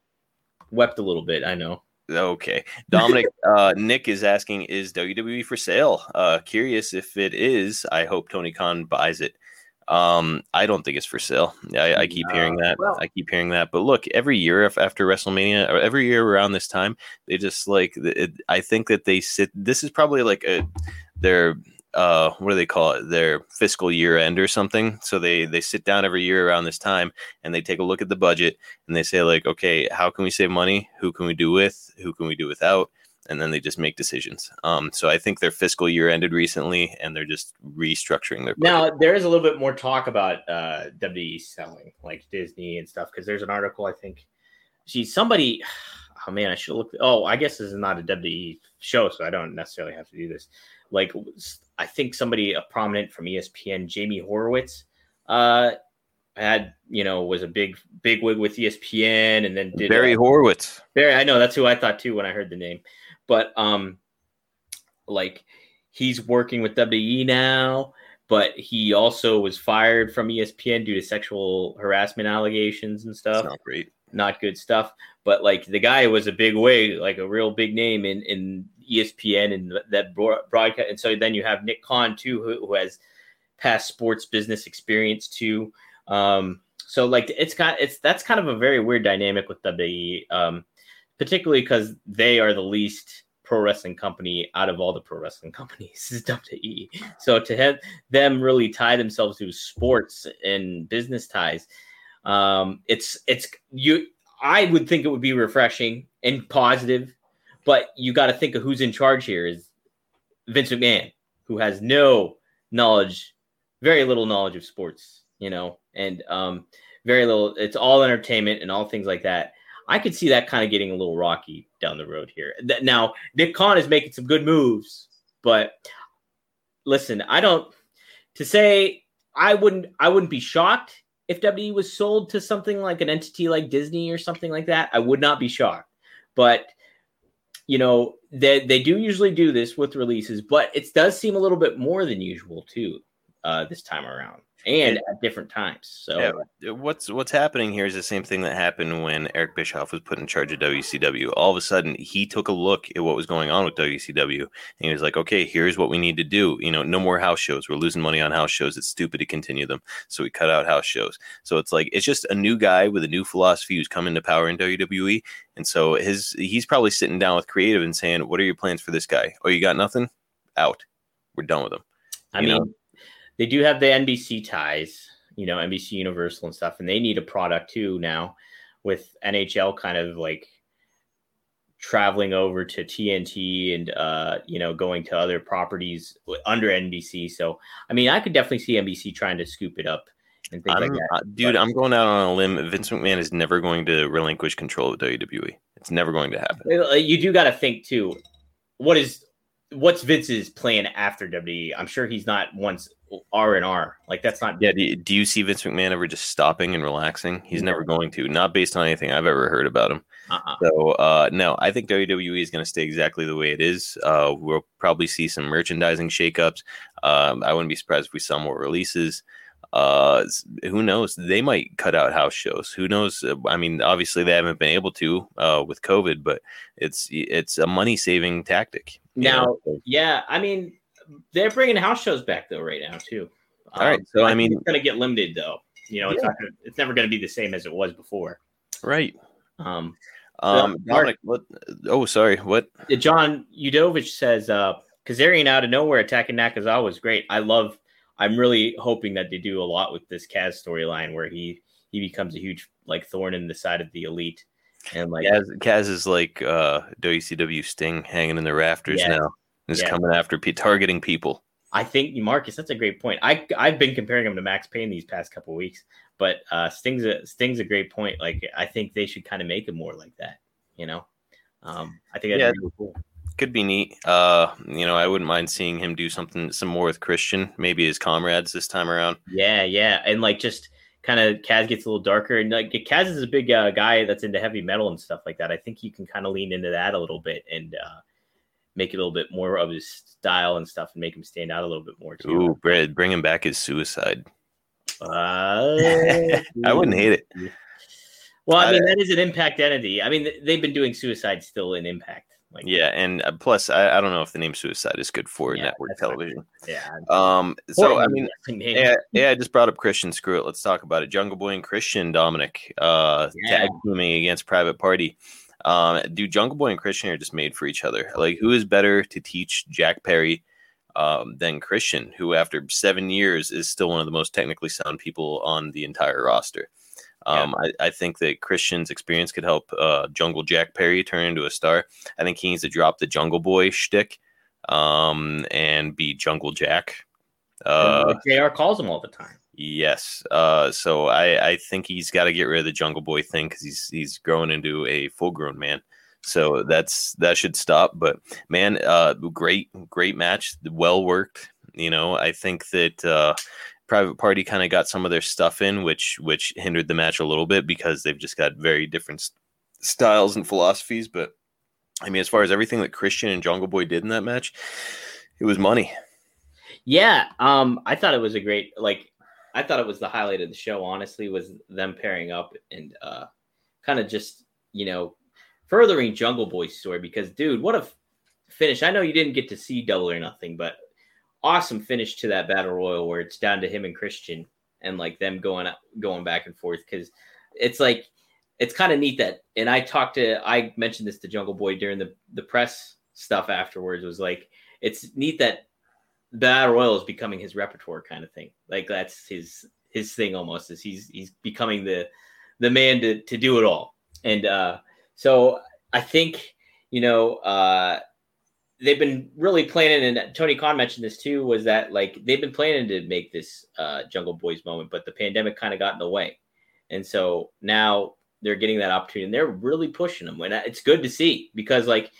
wept a little bit. I know. Okay. Dominic, uh, Nick is asking, is WWE for sale? Uh, curious if it is. I hope Tony Khan buys it. Um, I don't think it's for sale. I, I keep hearing that. well- I keep hearing that. But look, every year after WrestleMania, or every year around this time, they just like. It, I think that they sit. This is probably like a their uh what do they call it their fiscal year end or something so they they sit down every year around this time and they take a look at the budget and they say like okay how can we save money who can we do with who can we do without and then they just make decisions um so i think their fiscal year ended recently and they're just restructuring their budget. Now there is a little bit more talk about uh, WWE selling, like Disney and stuff, because there's an article I think. See, somebody. Oh man, I should look. Oh, I guess this is not a WWE show, so I don't necessarily have to do this. Like, I think somebody, a prominent from ESPN, Jamie Horowitz, uh, had you know was a big big wig with ESPN, and then did barry uh, horowitz Barry, I know that's who I thought too when I heard the name. But um like he's working with WWE now, but he also was fired from ESPN due to sexual harassment allegations and stuff. not great Not good stuff. But like the guy was a big wig, like a real big name in in ESPN and that broadcast. And so then you have Nick Khan too, who, who has past sports business experience too. Um, so like it's got it's that's kind of a very weird dynamic with WWE, um, particularly because they are the least pro wrestling company out of all the pro wrestling companies is WWE. So to have them really tie themselves to sports and business ties, um, it's it's you. I would think it would be refreshing and positive, but you got to think of who's in charge here is Vince McMahon, who has no knowledge, very little knowledge of sports, you know, and um, very little. It's all entertainment and all things like that. I could see that kind of getting a little rocky down the road here. Now, Nick Khan is making some good moves, but listen, I don't to say I wouldn't I wouldn't be shocked if WWE was sold to something like an entity like Disney or something like that. I would not be shocked. But you know, they they do usually do this with releases, but it does seem a little bit more than usual too uh this time around and at different times. So Yeah, what's what's happening here is the same thing that happened when Eric Bischoff was put in charge of WCW. All of a sudden, he took a look at what was going on with WCW, and he was like, "Okay, here's what we need to do. You know, no more house shows. We're losing money on house shows. It's stupid to continue them, so we cut out house shows. So it's like it's just a new guy with a new philosophy who's come into power in WWE, and so his he's probably sitting down with creative and saying, "What are your plans for this guy? Oh, you got nothing? Out. We're done with him." I you mean, know? They do have the NBC ties, you know, NBC Universal and stuff, and they need a product too now with NHL kind of like traveling over to TNT and uh, you know, going to other properties under NBC. So, I mean, I could definitely see NBC trying to scoop it up and things I'm, like that. uh, dude, I'm going out on a limb. Vince McMahon is never going to relinquish control of WWE. It's never going to happen. Uh, You do got to think too. What is what's Vince's plan after WWE? I'm sure he's not once R and R. Like that's not. Yeah. Do you, do you see Vince McMahon ever just stopping and relaxing? He's never going to, not based on anything I've ever heard about him. Uh-uh. So uh, no, I think WWE is going to stay exactly the way it is. Uh, we'll probably see some merchandising shakeups. Um, I wouldn't be surprised if we saw more releases. Uh, who knows? They might cut out house shows. Who knows? Uh, I mean, obviously they haven't been able to uh, with COVID, but it's it's a money saving tactic. Now, know? Yeah, I mean, they're bringing house shows back though right now too. All right, so, I mean- it's going to get limited though. You know, it's Yeah. not. Gonna, it's never going to be the same as it was before. right. Um, Um, Mark- Dominic, what? Oh, sorry. What? John Udovich says, uh, Kazarian out of nowhere attacking Nakazawa was great. I love. I'm really hoping that they do a lot with this Kaz storyline where he he becomes a huge like thorn in the side of the elite, and like Kaz, Kaz is like uh, WCW Sting hanging in the rafters Yeah. now. Is Yeah. coming after pe- targeting people. I think Marcus, that's a great point. I I've been comparing him to Max Payne these past couple weeks, but uh, Sting's a Sting's a great point. Like I think they should kind of make him more like that. You know, um, I think that'd Yeah. be really cool. Could be neat. Uh, you know, I wouldn't mind seeing him do something some more with Christian, maybe his comrades this time around. Yeah, yeah, and like just kind of Kaz gets a little darker, and like Kaz is a big uh, guy that's into heavy metal and stuff like that. I think you can kind of lean into that a little bit and uh, make it a little bit more of his style and stuff, and make him stand out a little bit more too. Ooh, Brad, bring him back as suicide. Uh, I wouldn't hate it. Well, I mean, that is an impact entity. I mean, they've been doing suicide still in impact. Like, Yeah, and uh, plus, I, I don't know if the name suicide is good for Yeah, network television. yeah. Um, so I mean, yeah, yeah, I just brought up Christian. Screw it. Let's talk about it. Jungle Boy and Christian Dominic uh, Yeah. tag teaming against Private Party. Um, dude, Jungle Boy and Christian are just made for each other. Like, who is better to teach Jack Perry um, than Christian, who after seven years is still one of the most technically sound people on the entire roster? Um, I, I think that Christian's experience could help uh, Jungle Jack Perry turn into a star. I think he needs to drop the Jungle Boy shtick um, and be Jungle Jack. Uh, Jr. calls him all the time. Yes. Uh, so I, I think he's got to get rid of the Jungle Boy thing because he's he's growing into a full grown man. So that's that should stop. But man, uh, great great match, well worked. You know, I think that uh, Private Party kind of got some of their stuff in, which which hindered the match a little bit because they've just got very different s- styles and philosophies. But I mean, as far as everything that Christian and Jungle Boy did in that match, it was money. Yeah, um, I thought it was a great like. I thought it was the highlight of the show. Honestly, was them pairing up and uh, kind of just you know furthering Jungle Boy's story because dude, what a f- finish! I know you didn't get to see Double or Nothing, but awesome finish to that battle royal where it's down to him and Christian and like them going going back and forth because it's like it's kind of neat that and I talked to I mentioned this to Jungle Boy during the the press stuff afterwards was like it's neat that battle royal is becoming his repertoire kind of thing. Like that's his his thing almost is he's he's becoming the the man to to do it all. And uh so I think you know uh they've been really planning and Tony Khan mentioned this too was that like they've been planning to make this uh Jungle Boys moment but the pandemic kind of got in the way. And so now they're getting that opportunity and they're really pushing them. And it's good to see because like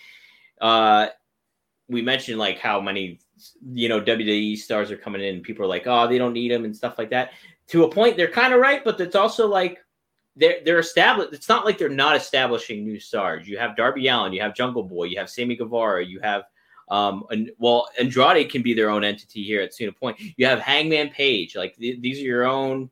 uh we mentioned like how many you know WWE stars are coming in and people are like oh they don't need them and stuff like that. To a point they're kind of right but it's also like they're they're established it's not like they're not establishing new stars. You have Darby Allin you have Jungle Boy you have Sammy Guevara you have um and well Andrade can be their own entity here at Cena Point. You have Hangman Page like th- these are your own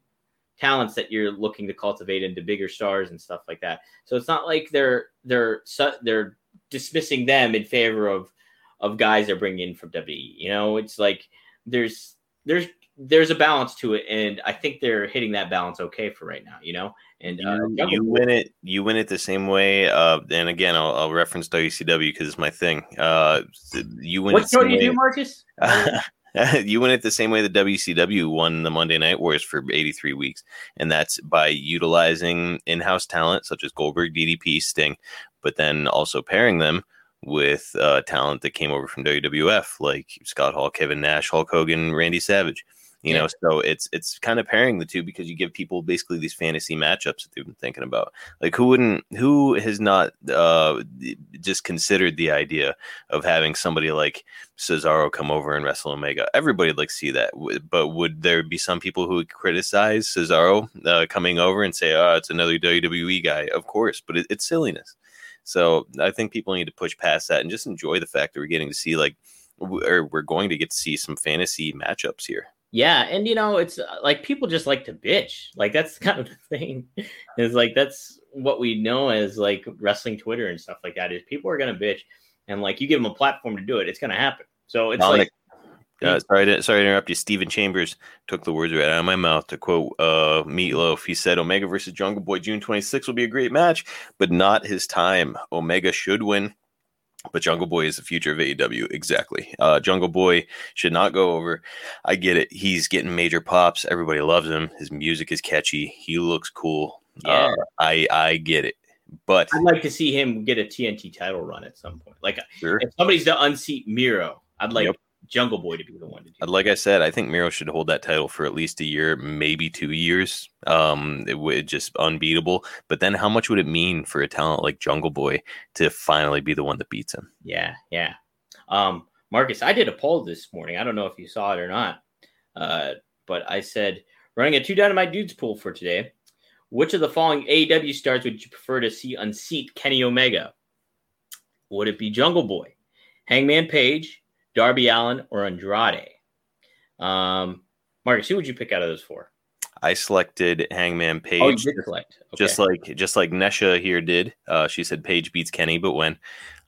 talents that you're looking to cultivate into bigger stars and stuff like that. So it's not like they're they're they're dismissing them in favor of of guys they're bringing in from WWE. You know, it's like there's there's there's a balance to it, and I think they're hitting that balance okay for right now. You know, and uh, you, win it you win it the same way uh and again i'll, I'll reference wcw because it's my thing uh you win what it show do you do, Marcus? you win it the same way the WCW won the Monday Night Wars for 83 weeks, and that's by utilizing in-house talent such as Goldberg, DDP, Sting, but then also pairing them with uh, talent that came over from WWF like Scott Hall, Kevin Nash, Hulk Hogan, Randy Savage. You Yeah. know, so it's it's kind of pairing the two because you give people basically these fantasy matchups that they've been thinking about. Like who wouldn't who has not uh just considered the idea of having somebody like Cesaro come over and wrestle Omega? Everybody would like to see that. But would there be some people who would criticize Cesaro uh, coming over and say, "Oh, it's another WWE guy"? Of course, but it, it's silliness. So I think people need to push past that and just enjoy the fact that we're getting to see like or we're going to get to see some fantasy matchups here. Yeah, and you know, it's uh, like people just like to bitch. Like that's kind of the thing. Is like that's what we know as like wrestling Twitter and stuff like that. Is people are gonna bitch, and like you give them a platform to do it, it's gonna happen. So it's Dominic, like uh, sorry to sorry to interrupt you. Stephen Chambers took the words right out of my mouth to quote uh, Meatloaf. He said, "Omega versus Jungle Boy June 26 will be a great match, but not his time. Omega should win." But Jungle Boy is the future of AEW. Exactly. Uh, Jungle Boy should not go over. I get it. He's getting major pops. Everybody loves him. His music is catchy. He looks cool. Yeah. Uh, I I get it. But I'd like to see him get a TNT title run at some point. Like sure. if somebody's to unseat Miro, I'd like Yep. Jungle Boy to be the one to do. Uh, Like I said, I think Miro should hold that title for at least a year, maybe two years. Um, it would just unbeatable. But then, how much would it mean for a talent like Jungle Boy to finally be the one that beats him? Yeah, yeah. Um, Marcus, I did a poll this morning. I don't know if you saw it or not, uh, but I said running a two dynamite dudes pool for today. Which of the following AEW stars would you prefer to see unseat Kenny Omega? Would it be Jungle Boy, Hangman Page, Darby Allin, or Andrade? Um, Marcus, who would you pick out of those four? I selected Hangman Page, Oh, you did select. Okay. just like just like Nesha here did. Uh, she said Page beats Kenny, but when?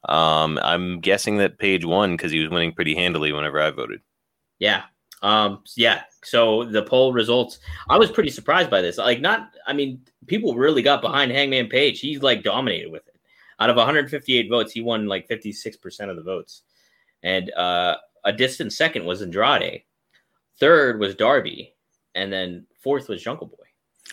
Um, I'm guessing that Page won because he was winning pretty handily whenever I voted. Yeah. Um, yeah. So the poll results, I was pretty surprised by this. Like, not, I mean, people really got behind Hangman Page. He's like dominated with it. Out of 158 votes, he won like 56% of the votes. And uh, a distant second was Andrade. Third was Darby. And then fourth was Jungle Boy.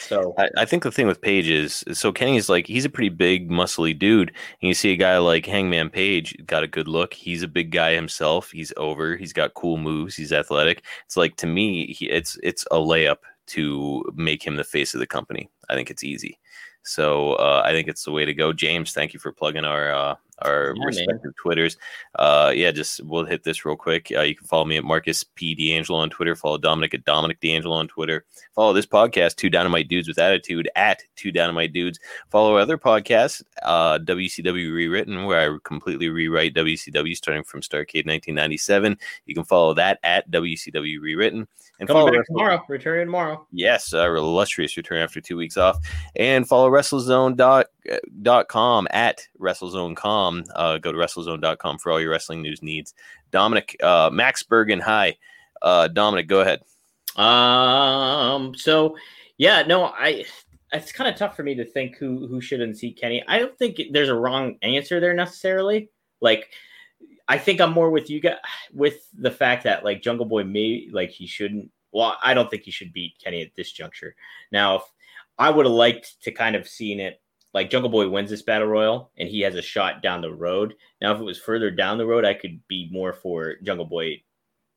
So, I, I think the thing with Page is so Kenny's like he's a pretty big, muscly dude. And you see a guy like Hangman Page got a good look. He's a big guy himself. He's over. He's got cool moves. He's athletic. It's like to me, he, it's it's a layup to make him the face of the company. I think it's easy. So uh, I think it's the way to go. James, thank you for plugging our uh, our respective Twitters. Uh, yeah, just we'll hit this real quick. Uh, you can follow me at Marcus P D'Angelo on Twitter. Follow Dominic at Dominic D'Angelo on Twitter. Follow this podcast, Two Dynamite Dudes with Attitude, at Two Dynamite Dudes. Follow other podcasts, uh, WCW Rewritten, where I completely rewrite WCW starting from Starcade 1997. You can follow that at WCW Rewritten. And coming follow back tomorrow, returning tomorrow. Yes, our illustrious return after two weeks off. And follow WrestleZone.com at WrestleZone.com. Uh, go to WrestleZone.com for all your wrestling news needs. Dominic, uh, Max Bergen, hi. Uh, Dominic, go ahead. Um. So, yeah, no, I. It's kind of tough for me to think who who should unseat Kenny. I don't think there's a wrong answer there necessarily. Like, I think I'm more with you guys with the fact that like Jungle Boy may like he shouldn't. Well, I don't think he should beat Kenny at this juncture. Now, I would have liked to kind of seen it like Jungle Boy wins this battle royal and he has a shot down the road. Now, if it was further down the road, I could be more for Jungle Boy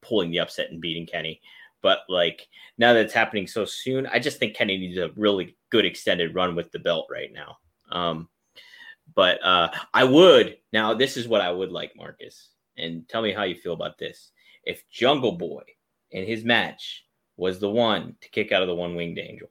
pulling the upset and beating Kenny. But like now that it's happening so soon, I just think Kenny needs a really good extended run with the belt right now. Um, but uh, I would now. This is what I would like, Marcus, and tell me how you feel about this. If Jungle Boy in his match was the one to kick out of the one winged angel,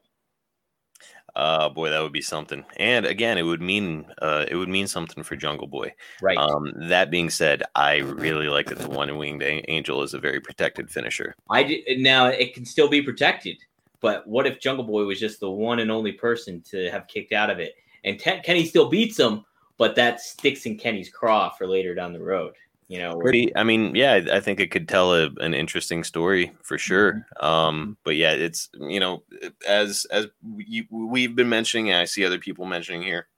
Uh, boy, that would be something. And again, it would mean uh, it would mean something for Jungle Boy. right? Um, that being said, I really like that the one winged angel is a very protected finisher. I did, now it can still be protected, but what if Jungle Boy was just the one and only person to have kicked out of it, and Ken- Kenny still beats him, but that sticks in Kenny's craw for later down the road. You know, Pretty. I mean, yeah, I I think it could tell a, an interesting story for sure. Um, but yeah, it's you know, as as we, we've been mentioning, and I see other people mentioning here,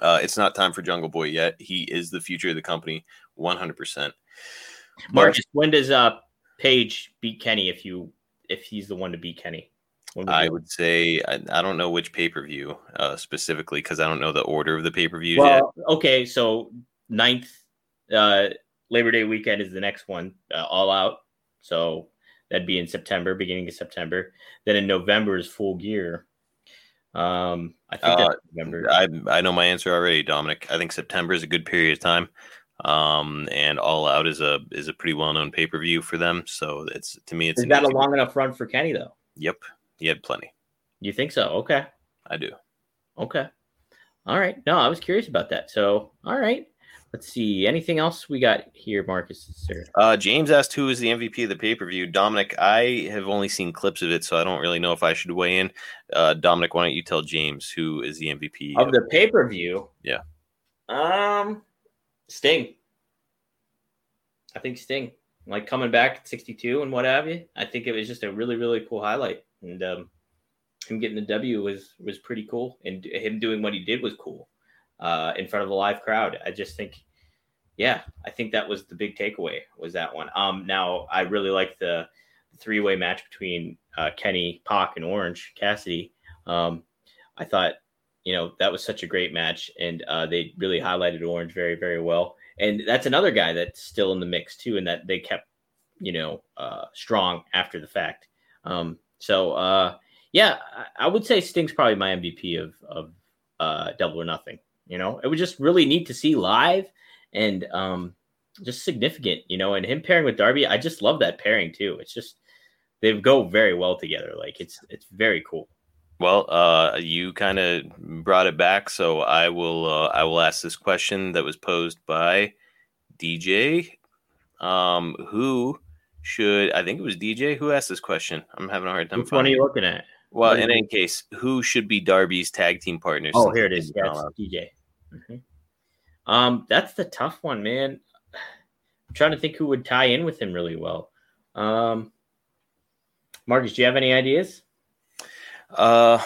uh, it's not time for Jungle Boy yet. He is the future of the company, one hundred percent. Marcus, when does uh Page beat Kenny if you if he's the one to beat Kenny? I would say I, I don't know which pay per view uh, specifically because I don't know the order of the pay per views yet. okay, so ninth uh Labor Day weekend is the next one, uh, all out. So That'd be in September, beginning of September. Then in November is Full Gear. Um, I think Uh, November. I I know my answer already, Dominic. I think September is a good period of time. Um, and All Out is a is a pretty well known pay per view for them. So it's to me, it's is that a long enough run for Kenny though? Yep, he had plenty. You think so? Okay. I do. Okay. All right. No, I was curious about that. So, all right. Let's see. Anything else we got here, Marcus? Sir? Uh, James asked who is the MVP of the pay per view. Dominic, I have only seen clips of it, so I don't really know if I should weigh in. Uh, Dominic, why don't you tell James who is the MVP Of the pay per view? Yeah. Um, Sting. I think Sting, like coming back at 62 and what have you. I think it was just a really, really cool highlight. And um, him getting the W was was pretty cool. And him doing what he did was cool uh, in front of a live crowd. I just think, yeah, I think that was the big takeaway was that one. Um, now I really like the three way match between uh, Kenny, Pac, and Orange Cassidy. Um, I thought, you know, that was such a great match, and uh, they really highlighted Orange very, very well. And that's another guy that's still in the mix too, and that they kept, you know, uh, strong after the fact. Um, so uh, yeah, I, would say Sting's probably my MVP of of uh, Double or Nothing. You know, it was just really neat to see live and um, just significant. You know, and him pairing with Darby, I just love that pairing too. It's just they go very well together. Like it's it's very cool. Well, uh, you kind of brought it back, so I will. Uh, I will ask this question that was posed by DJ. Um, who should I think it was DJ who asked this question? I'm having a hard time Which one are you looking at? Well, in any case, who should be Darby's tag team partners? Oh, here it is. That's? DJ. Mhm. Um, that's the tough one, man. I'm trying to think who would tie in with him really well. Um, Marcus, do you have any ideas? Uh,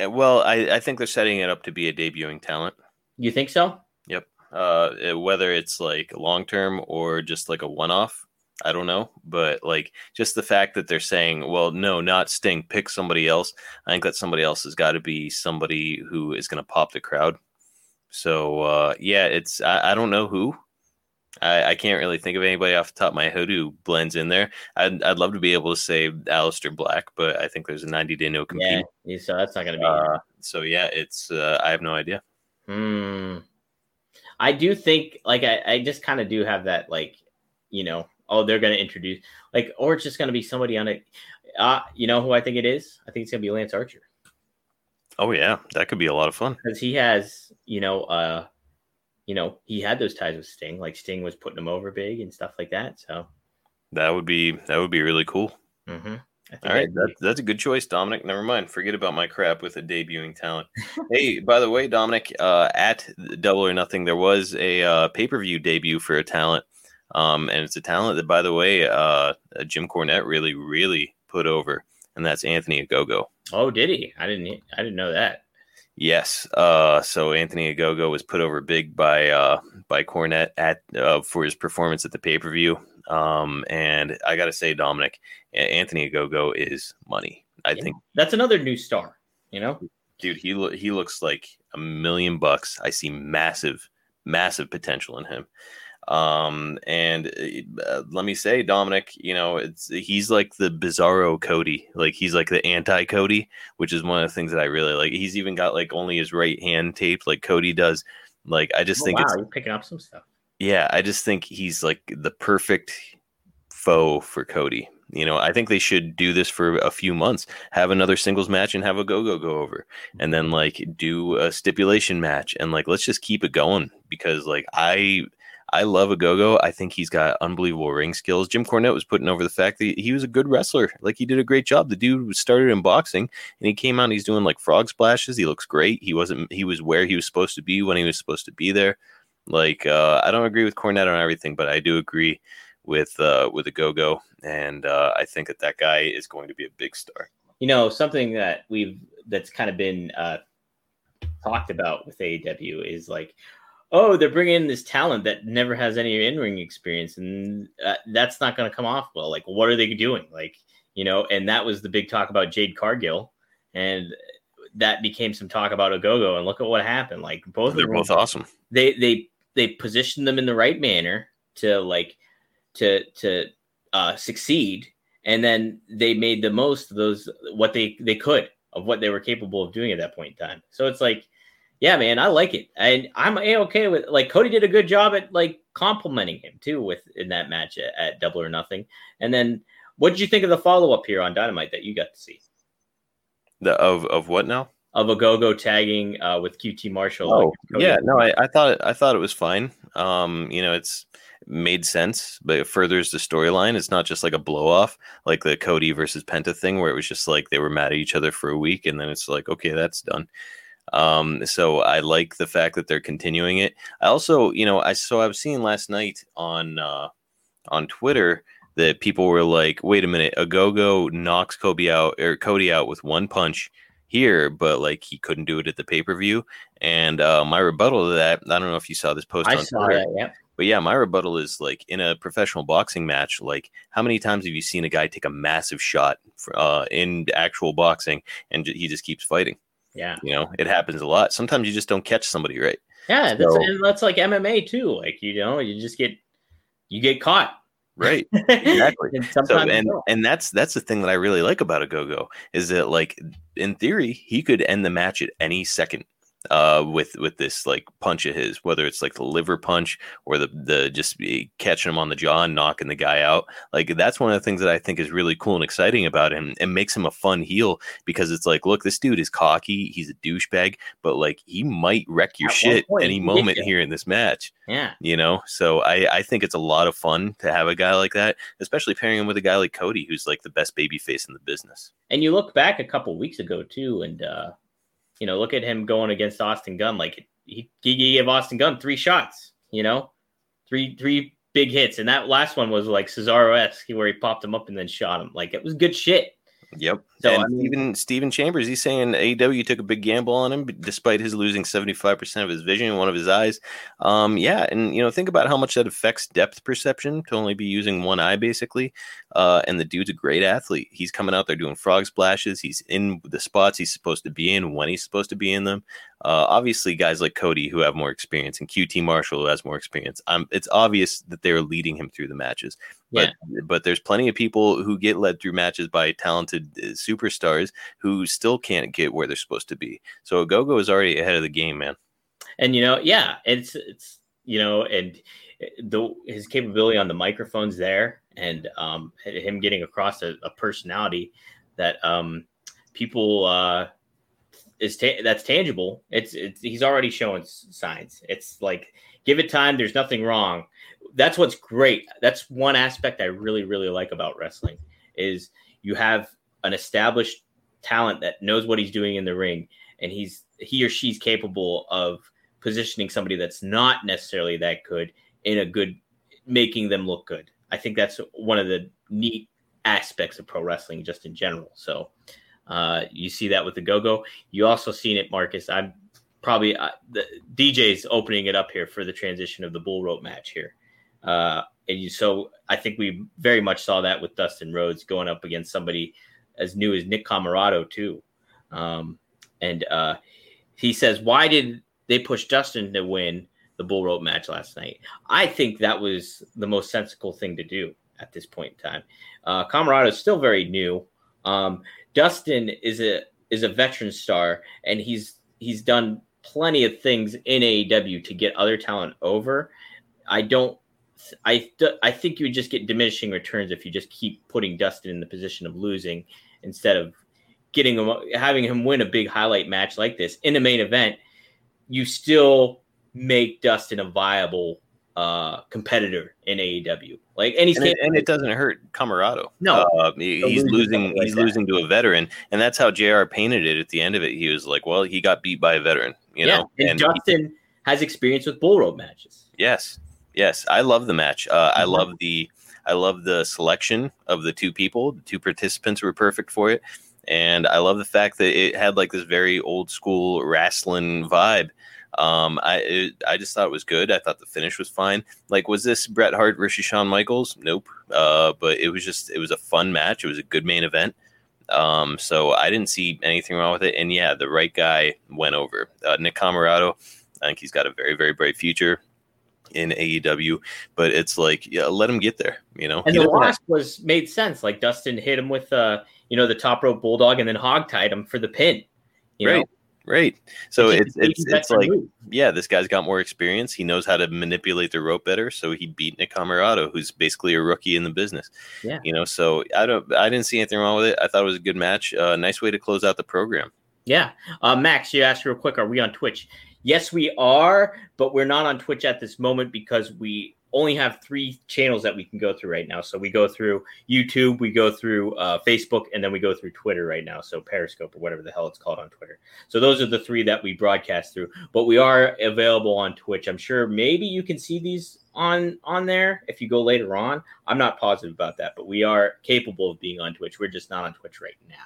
well, I, I think they're setting it up to be a debuting talent. You think so? Yep. Uh, whether it's like long term or just like a one off, I don't know. But like just the fact that they're saying, well, no, not Sting, pick somebody else. I think that somebody else has got to be somebody who is going to pop the crowd. So uh, yeah, it's I, I don't know who. I, I can't really think of anybody off the top of my head who blends in there. I'd, I'd love to be able to say Aleister Black, but I think there's a 90 day no compete. Yeah. So that's not going to be. Uh, so yeah, it's uh, I have no idea. Hmm. I do think, like, I, I just kind of do have that, like, you know, oh, they're going to introduce, like, or it's just going to be somebody on it. Uh, you know who I think it is? I think it's going to be Lance Archer Oh yeah, that could be a lot of fun. because he has, you know, uh, you know, he had those ties with Sting. Like Sting was putting him over big and stuff like that. So, That would be that would be really cool. mm-hmm. All right, that, that's a good choice, Dominic. Never mind. Forget about my crap with a debuting talent. hey, by the way, Dominic, uh, at Double or Nothing, there was a uh, pay per view debut for a talent, um, and it's a talent that, by the way, uh, Jim Cornette really, really put over, and that's Anthony Ogogo. oh, did he? I didn't. I didn't know that. Yes. Uh, so Anthony Ogogo was put over big by uh, by Cornette at uh, for his performance at the pay per view. Um, and I got to say, Dominic, Anthony Ogogo is money. I Yeah. think, That's another new star. You know, dude, he lo- he looks like a million bucks. I see massive, massive potential in him. Um, and uh, let me say, Dominic, you know, it's he's like the bizarro Cody, like he's like the anti Cody, which is one of the things that I really like. He's even got like only his right hand taped, like Cody does. Like I just oh, think wow, it's you're picking up some stuff. yeah, I just think he's like the perfect foe for Cody. You know, I think they should do this for a few months, have another singles match and have Ogogo go over, and then like do a stipulation match and like let's just keep it going because like I I love Ogogo. I think he's got unbelievable ring skills. Jim Cornette was putting over the fact that he was a good wrestler. Like he did a great job. The dude started in boxing and he came out and he's doing like frog splashes. He looks great. He wasn't he was where he was supposed to be when he was supposed to be there. Like uh, I don't agree with Cornette on everything, but I do agree with uh, with Ogogo, and uh, I think that that guy is going to be a big star. you know something that we've that's kind of been uh talked about with AEW is like oh they're bringing in this talent that never has any in-ring experience and uh, that's not going to come off well like what are they doing like you know and that was the big talk about Jade Cargill and that became some talk about Ogogo and look at what happened like both They're of them both awesome. they they they positioned them in the right manner to like to to uh, succeed and then they made the most of those what they they could of what they were capable of doing at that point in time. So it's like, yeah, man, I like it, and I'm a okay with like Cody did a good job at like complimenting him too with in that match at, at Double or Nothing. And then, what did you think of the follow up here on Dynamite that you got to see The of of what now? of Ogogo tagging uh, with QT Marshall? Oh, like, yeah, no, I, I thought I thought it was fine. Um, you know, it's made sense, but it furthers the storyline. It's not just like a blow off, like the Cody versus Penta thing, where it was just like they were mad at each other for a week, and then it's like, okay, that's done. Um, so I like the fact that they're continuing it. I also, you know, I so I was seeing last night on uh, on Twitter that people were like, wait a minute, Ogogo knocks Kobe out or Cody out with one punch here, but like he couldn't do it at the pay per view. And uh, my rebuttal to that, I don't know if you saw this post I on saw Twitter, that. Yeah, but yeah, my rebuttal is like in a professional boxing match, like how many times have you seen a guy take a massive shot for, uh, in actual boxing and j- he just keeps fighting? yeah, You know, it happens a lot. Sometimes you just don't catch somebody right. yeah. That's, So- and that's like MMA too. Like you know, you just get you get caught. Right. Exactly. and So and and that's that's the thing that I really like about Ogogo is that like in theory he could end the match at any second uh with with this like punch of his whether it's like the liver punch or the the just catching him on the jaw and knocking the guy out. Like that's one of the things that I think is really cool and exciting about him and makes him a fun heel because it's like look this dude is cocky he's a douchebag but like he might wreck your At shit point, any moment here in this match yeah, you know? So i i think it's a lot of fun to have a guy like that especially pairing him with a guy like cody who's like the best baby face in the business. And you look back a couple weeks ago too, and uh, you know, look at him going against Austin Gunn. Like he, he gave Austin Gunn three shots. You know, three three big hits, and that last one was like Cesaro esque, where he popped him up and then shot him. Like it was good shit. Yep So, and I mean- even Stephen Chambers, he's saying AEW took a big gamble on him, despite his losing seventy five percent of his vision in one of his eyes. Um, yeah, and you know, think about how much that affects depth perception to only be using one eye, basically. Uh, and the dude's a great athlete. He's coming out there doing frog splashes. He's in the spots he's supposed to be in when he's supposed to be in them. Uh, obviously, guys like Cody who have more experience and QT Marshall who has more experience. Um, it's obvious that they're leading him through the matches. But but there's plenty of people who get led through matches by talented uh, superstars who still can't get where they're supposed to be. So Gogo is already ahead of the game, man. and you know, yeah, it's it's you know, and the his capability on the microphones there, and um, him getting across a, a personality that um, people uh, is ta- that's tangible. It's it's he's already showing signs. It's like give it time. There's nothing wrong. That's what's great. That's one aspect I really really like about wrestling is you have an established talent that knows what he's doing in the ring, and he's he or she's capable of positioning somebody that's not necessarily that good in a good making them look good. I think that's one of the neat aspects of pro wrestling just in general. So uh, you see that with the go-go. You also seen it, Marcus. I'm probably uh, the DJ's opening it up here for the transition of the bull rope match here. Uh, and you, so I think we very much saw that with Dustin Rhodes going up against somebody as new as Nick Comoroto too. Um, and uh, he says, "Why did they push Dustin to win the bull rope match last night?" I think that was the most sensible thing to do at this point in time. Uh, Comoroto is still very new. Um, Dustin is a is a veteran star, and he's he's done plenty of things in AEW to get other talent over. I don't. I I think you would just get diminishing returns if you just keep putting Dustin in the position of losing instead of getting him having him win a big highlight match like this in a main event. You still make Dustin a viable uh, competitor in AEW. Like, and he's And it, and it doesn't hurt Comoroto. No. uh, he- he's losing like he's that. losing to a veteran, and that's how Jr. painted it at the end of it. He was like, "Well, he got beat by a veteran," you yeah, know. and, And Dustin has experience with bull rope matches. yes, yes, I love the match. Uh, I Mhm. love the. I love the selection of the two people. The two participants were perfect for it, and I love the fact that it had like this very old school wrestling vibe. Um, I it, I just thought it was good. I thought the finish was fine. Like, was this Bret Hart versus Shawn Michaels? Nope. Uh, but it was just it was a fun match. It was a good main event. Um, so I didn't see anything wrong with it. And yeah, the right guy went over. Uh, Nick Comoroto, I think he's got a very very bright future. in AEW, but it's like yeah, let him get there. You know, And He the loss was made sense. Like Dustin hit him with uh, you know, the top rope bulldog and then hog tied him for the pin. You Right. know? Right. So it's it's it's like move. yeah, this guy's got more experience. He knows how to manipulate the rope better. So he beat Nick Comoroto, who's basically a rookie in the business. Yeah. you know. So I don't, I didn't see anything wrong with it. I thought it was a good match. Uh, nice way to close out the program. Yeah. Uh, Max, you asked real quick, are we on Twitch? Yes, we are, but we're not on Twitch at this moment because we only have three channels that we can go through right now. So we go through YouTube, we go through uh, Facebook, and then we go through Twitter right now. So Periscope or whatever the hell it's called on Twitter. So those are the three that we broadcast through. But we are available on Twitch. I'm sure maybe you can see these on on there if you go later on. I'm not positive about that, but we are capable of being on Twitch. We're just not on Twitch right now.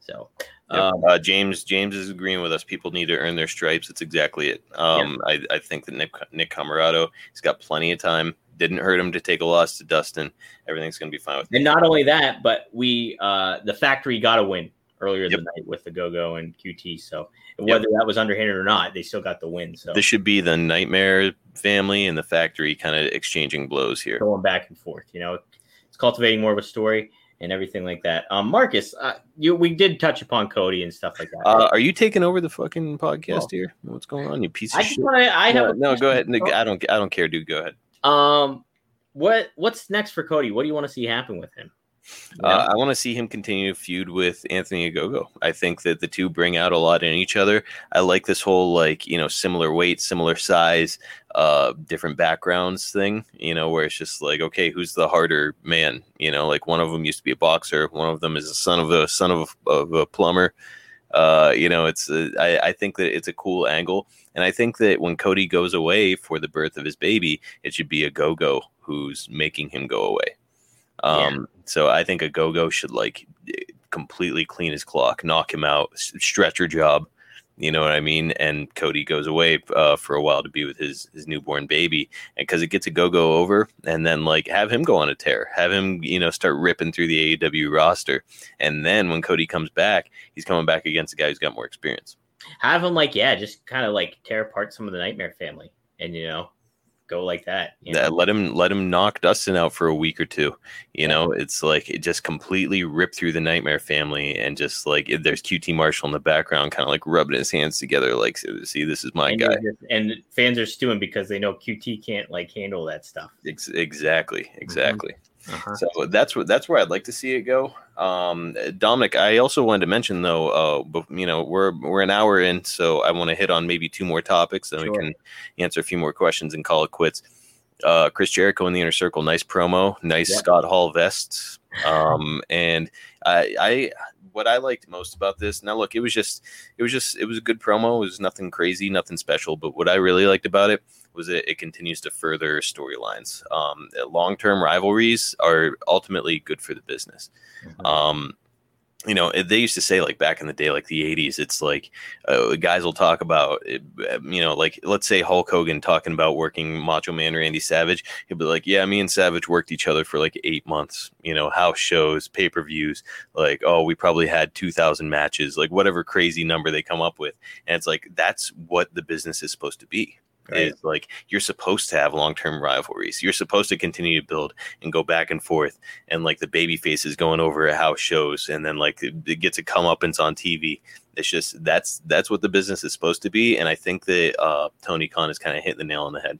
So Yep. um, uh, James James is agreeing with us. People need to earn their stripes. It's exactly it. Um, I, I think that Nick Nick Comoroto, he's got plenty of time. Didn't hurt him to take a loss to Dustin. Everything's going to be fine with And not only that, but we uh the factory got a win earlier Yep. the night with the Go Go and QT. So whether that was underhanded or not, they still got the win. So This should be the Nightmare family and the factory kind of exchanging blows here. going back and forth, you know, it's cultivating more of a story and everything like that. Um, Marcus, uh, you we did touch upon Cody and stuff like that. Uh, are you taking over the fucking podcast Oh. here? What's going on, you piece I of just shit? want to. I no, have no, go ahead. I don't. I don't care, dude. Go ahead. Um, what what's next for Cody? What do you want to see happen with him? You know? Uh, I want to see him continue to feud with Anthony Ogogo. I think that the two bring out a lot in each other. I like this whole like you know similar weight, similar size, uh, different backgrounds thing. You know where it's just like okay, who's the harder man? You know, like one of them used to be a boxer, one of them is a son of a son of a, of a plumber. Uh, you know, it's uh, I, I think that it's a cool angle, and I think that when Cody goes away for the birth of his baby, it should be Ogogo who's making him go away. Um, so I think Ogogo should like completely clean his clock, knock him out, stretcher job. You know what I mean? And Cody goes away uh, for a while to be with his his newborn baby, and because it gets Ogogo over, and then like have him go on a tear, have him you know start ripping through the AEW roster, and then when Cody comes back, he's coming back against a guy who's got more experience. have him like yeah, just kind of like tear apart some of the Nightmare family, and you know, go like that. You know? That let him let him knock Dustin out for a week or two. You know, it's like it just completely ripped through the Nightmare family, and just like there's QT Marshall in the background, kind of like rubbing his hands together, like see, this is my and, guy. just- and fans are stewing because they know QT can't like handle that stuff. Ex- exactly, mm-hmm. exactly. Uh-huh. So that's what that's where I'd like to see it go. Um, Dominic, I also wanted to mention though, uh, bef- you know, we're we're an hour in, so I want to hit on maybe two more topics, then we can answer a few more questions and call it quits. Uh, Chris Jericho in the inner circle, nice promo, nice Yep. Scott Hall vest. Um, and I, I, what I liked most about this, now look, it was just, it was just, it was a good promo. It was nothing crazy, nothing special. But what I really liked about it was that it continues to further storylines. Um, Long term rivalries are ultimately good for the business. Mhm. Um, you know, eh, they used to say like back in the day, like the '80s, it's like uh, guys will talk about, eh, eh, you know, like let's say Hulk Hogan talking about working Macho Man Randy Savage. He'll be like, "Yeah, me and Savage worked each other for like eight months. You know, house shows, pay per views. Like, oh, we probably had two thousand matches, like whatever crazy number they come up with. And it's like that's what the business is supposed to be. Right. Is like you're supposed to have long term rivalries. You're supposed to continue to build and go back and forth and like the baby faces going over at house shows and then like it, it gets a comeuppance on TV. It's just that's that's what the business is supposed to be, and I think that uh, Tony Khan is kind of hitting the nail on the head.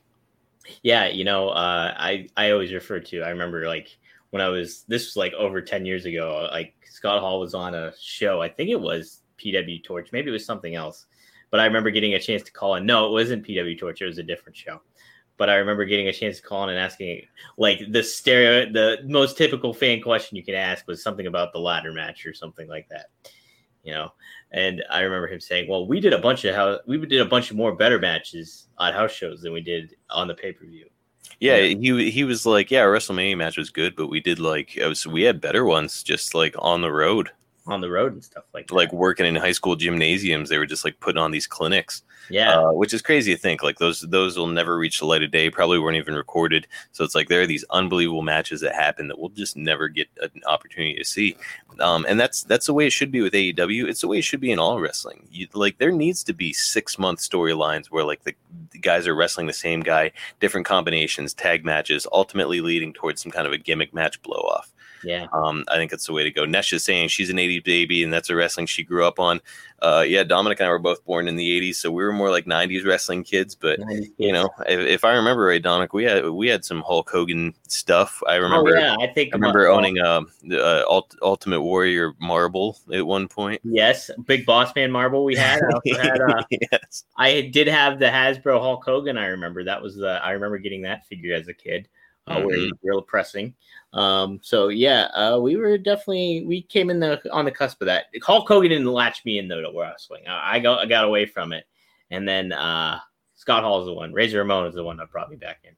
Yeah, you know, uh, I I always refer to. I remember like when I was this was like over ten years ago. Like Scott Hall was on a show. I think it was PW Torch. Maybe it was something else. But I remember getting a chance to call in. No, it wasn't PW Torch. It was a different show. But I remember getting a chance to call in and asking like the stereo, the most typical fan question you can ask was something about the ladder match or something like that. You know, and I remember him saying, "Well, we did a bunch of how we did a bunch of more better matches on house shows than we did on the pay per view." Yeah, he he was like, yeah, WrestleMania match was good, but we did like was, we had better ones just like on the road. On the road and stuff like that. like working in high school gymnasiums. They were just like putting on these clinics, yeah, uh, which is crazy to think. Like those those will never reach the light of day. Probably weren't even recorded. So it's like there are these unbelievable matches that happen that we'll just never get an opportunity to see. Um, and that's that's the way it should be with AEW. It's the way it should be in all wrestling. You, like there needs to be six month storylines where like the, the guys are wrestling the same guy, different combinations, tag matches, ultimately leading towards some kind of a gimmick match blow off. Yeah. Um, I think that's the way to go. Nesh is saying she's an 80s baby and that's a wrestling she grew up on. Uh, yeah, Dominic and I were both born in the 80s, so we were more like 90s wrestling kids. But you know, if, if I remember right, Dominic, we had we had some Hulk Hogan stuff. I remember. oh, yeah, I think I remember owning a, a Ult- Ultimate Warrior marble at one point. Yes, big boss man marble we had. I, had uh, yes. I did have the Hasbro Hulk Hogan. I remember that was the. I remember getting that figure as a kid. Uh, where he real pressing. Um, so yeah, uh, we were definitely we came in the on the cusp of that. Hulk Hogan didn't latch me in though to wrestling. I, I got I got away from it, and then uh, Scott Hall is the one. Razor Ramon is the one that brought me back in.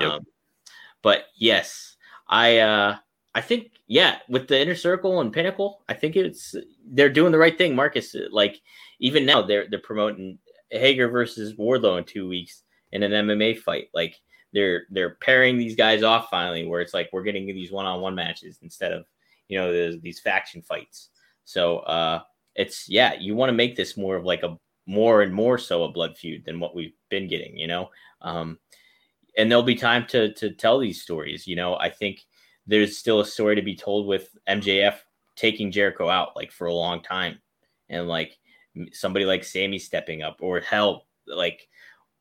Yep. Um, but yes, I uh, I think yeah, with the inner circle and pinnacle, I think it's they're doing the right thing. Marcus, like even now they're they're promoting Hager versus Wardlow in two weeks in an MMA fight. Like they're they're pairing these guys off finally, where it's like we're getting these one on one matches instead of you know these, these faction fights. So uh, it's yeah, you want to make this more of like a more and more so a blood feud than what we've been getting. You know. Um, and there'll be time to to tell these stories. You know, I think there's still a story to be told with MJF taking Jericho out like for a long time, and like somebody like Sammy stepping up, or hell, like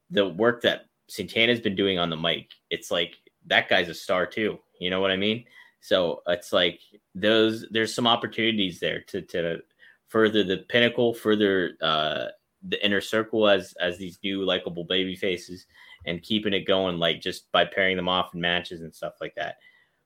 the work that Santana's been doing on the mic. It's like that guy's a star too. You know what I mean? So it's like those. There's some opportunities there to to further the pinnacle, further uh, the inner circle as as these new likable baby faces and keeping it going like just by pairing them off in matches and stuff like that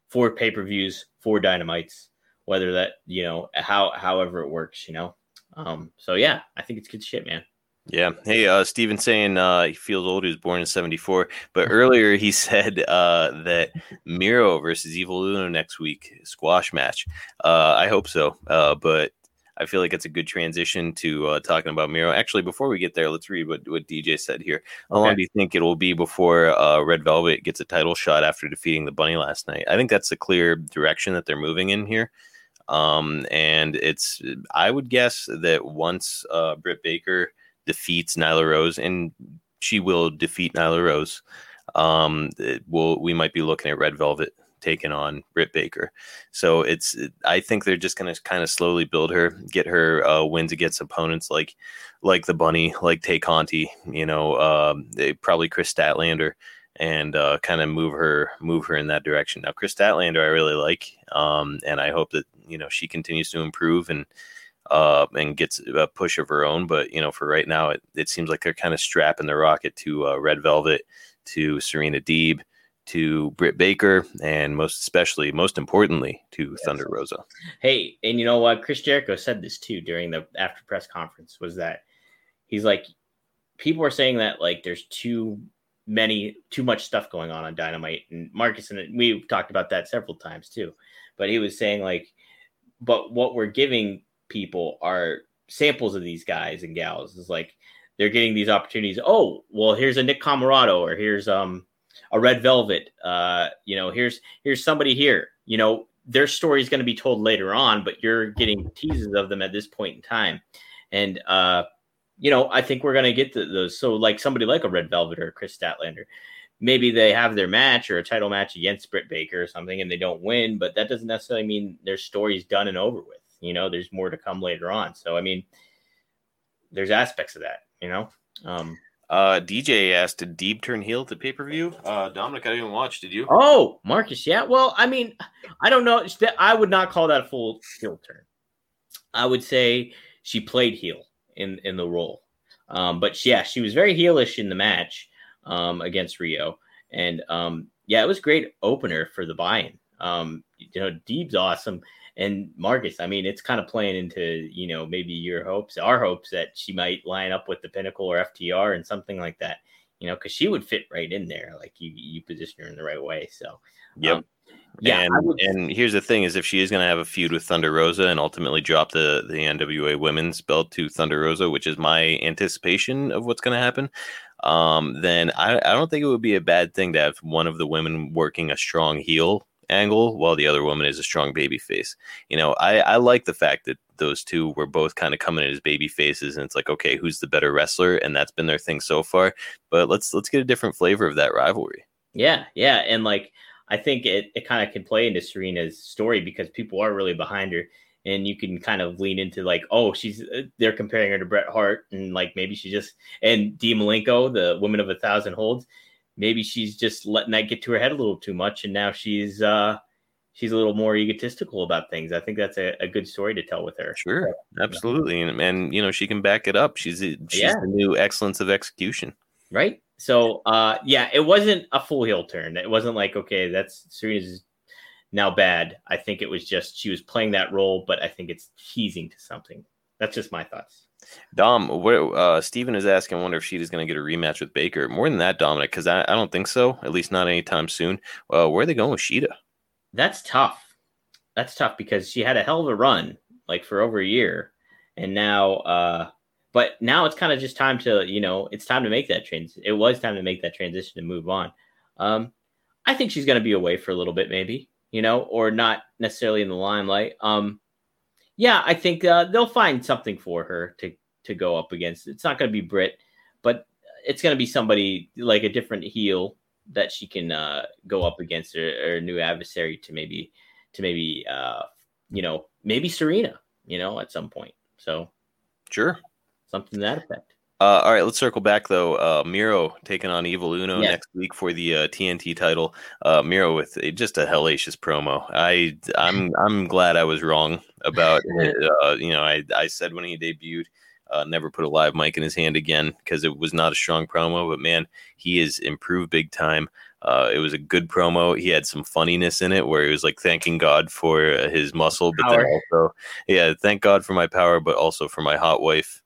for pay-per-views for dynamites whether that you know how however it works you know um so yeah i think it's good shit man Yeah. Hey, uh, Steven saying uh, he feels old. He was born in '74, but earlier he said uh, that Miro versus Evil Uno next week squash match. Uh, I hope so, uh, but I feel like it's a good transition to uh, talking about Miro. Actually, before we get there, let's read what, what DJ said here. How long Okay. do you think it will be before uh, Red Velvet gets a title shot after defeating the Bunny last night? I think that's the clear direction that they're moving in here. Um, and it's, I would guess that once uh, Britt Baker defeats Nyla Rose, and she will defeat Nyla Rose, um, will we might be looking at Red Velvet taking on Britt Baker. So it's, I think they're just going to kind of slowly build her, get her uh, wins against opponents like, like the Bunny, like Tay Conti, you know, um, they, probably Kris Statlander and uh, kind of move her move her in that direction. Now, Kris Statlander, I really like, um, and I hope that you know she continues to improve and uh, and gets a push of her own. But you know, for right now, it, it seems like they're kind of strapping the rocket to uh, Red Velvet, to Serena Deeb, to Britt Baker, and most especially, most importantly, to Yes. Thunder Rosa. hey and you know what chris jericho said this too during the after press conference was that he's like people are saying that like there's too many too much stuff going on on dynamite and marcus and we've talked about that several times too but he was saying like but what we're giving people are samples of these guys and gals. Is like they're getting these opportunities. Oh well here's a nick comoroto or here's um a red velvet uh you know here's here's somebody here. You know their story is going to be told later on but you're getting teases of them at this point in time. And uh you know i think we're going to get the, those. So like somebody like a red velvet or kris statlander maybe they have their match or a title match against britt baker or something and they don't win but that doesn't necessarily mean their story's done and over with you know there's more to come later on so i mean there's aspects of that you know um Uh, DJ asked, "Did Deeb turn heel the pay per view?" Uh, Dominic, I didn't watch. Did you? Oh, Marcus, yeah. Well, I mean, I don't know. I would not call that a full heel turn. I would say she played heel in in the role, um, but yeah, she was very heelish in the match um, against Riho, and um, yeah, it was great opener for the buy-in. Um, you know, Deeb's awesome, and Marcus. I mean, it's kind of playing into you know maybe your hopes, our hopes that she might line up with the Pinnacle or FTR and something like that. You know, because she would fit right in there, like you you position her in the right way. So Yep. um, Yeah, and, would- and here's the thing: is if she is going to have a feud with Thunder Rosa and ultimately drop the the NWA Women's Belt to Thunder Rosa, which is my anticipation of what's going to happen, um, then I, I don't think it would be a bad thing to have one of the women working a strong heel angle while the other woman is a strong baby face. You know, I, I like the fact that those two were both kind of coming in as baby faces, and it's like, okay, who's the better wrestler? And that's been their thing so far. But let's let's get a different flavor of that rivalry. Yeah, yeah, and like I think it it kind of can play into Serena's story because people are really behind her, and you can kind of lean into like, oh, she's uh, they're comparing her to Bret Hart, and like maybe she just and Dee Malenko, the woman of a thousand holds, maybe she's just letting that get to her head a little too much, and now she's uh she's a little more egotistical about things. I think that's a, a good story to tell with her. Sure, absolutely, and and you know she can back it up. She's she's Yeah. the new excellence of execution. right? So, uh, yeah, it wasn't a full heel turn. It wasn't like, okay, that's Serena's now bad. I think it was just she was playing that role, but I think it's teasing to something. That's just my thoughts. Dom, where uh, Steven is asking, wonder if Shida's going to get a rematch with Baker. More than that, Dominic, because I, I don't think so. At least not anytime soon. Uh, where are they going with Shida? That's tough. That's tough because she had a hell of a run, like for over a year, and now, uh, but now it's kind of just time to, you know, it's time to make that trans. It was time to make that transition and move on. Um, I think she's going to be away for a little bit, maybe, you know, or not necessarily in the limelight. Um, yeah, I think uh, they'll find something for her to to go up against. It's not going to be Britt, but it's going to be somebody like a different heel that she can uh, go up against or, or a new adversary to maybe to maybe uh, you know maybe Serena, you know, at some point. So Sure. something to that effect. Uh, all right, let's circle back though. Uh, Miro taking on Evil Uno next week for the uh, TNT title. Uh, Miro with a, just a hellacious promo. I I'm I'm glad I was wrong about it. Uh, you know, I I said when he debuted, uh, never put a live mic in his hand again because it was not a strong promo. But man, he has improved big time. Uh, it was a good promo. He had some funniness in it where he was like thanking God for uh, his muscle, but then also, yeah, thank God for my power, but also for my hot wife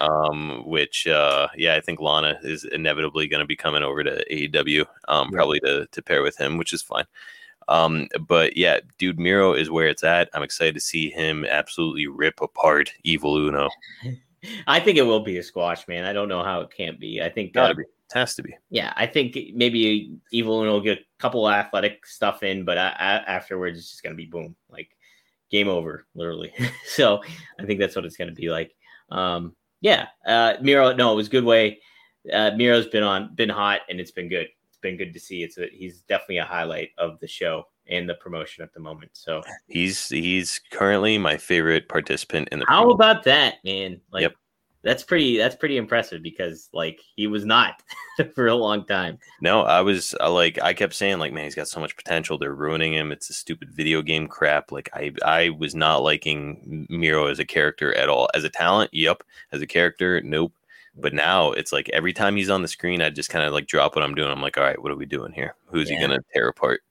um, which uh, yeah, I think Lana is inevitably going to be coming over to AEW, um, Yeah. probably to to pair with him, which is fine. Um, but yeah, dude, Miro is where it's at. I'm excited to see him absolutely rip apart Evil Uno. I think it will be a squash, man. I don't know how it can't be. I think Gotta uh, be, it has to be. yeah, I think maybe Evil Uno will get a couple of athletic stuff in, but a- a- afterwards it's just gonna be boom, like game over, literally. so I think that's what it's gonna be like. Um, yeah, uh, Miro, no, it was good way. Uh, Miro's been on, been hot, and it's been good. It's been good to see. It's a, he's definitely a highlight of the show and the promotion at the moment. So He's he's currently my favorite participant in the. how about that, man? Like Yep. That's pretty that's pretty impressive because like he was not for a long time. No, I was uh, like, I kept saying, like, man, he's got so much potential. They're ruining him. It's a stupid video game crap. Like, I, I was not liking Miro as a character at all. As a talent, yep. As a character, nope. But now it's like every time he's on the screen, I just kind of like drop what I'm doing. I'm like, all right, what are we doing here? Who's Yeah. he gonna tear apart?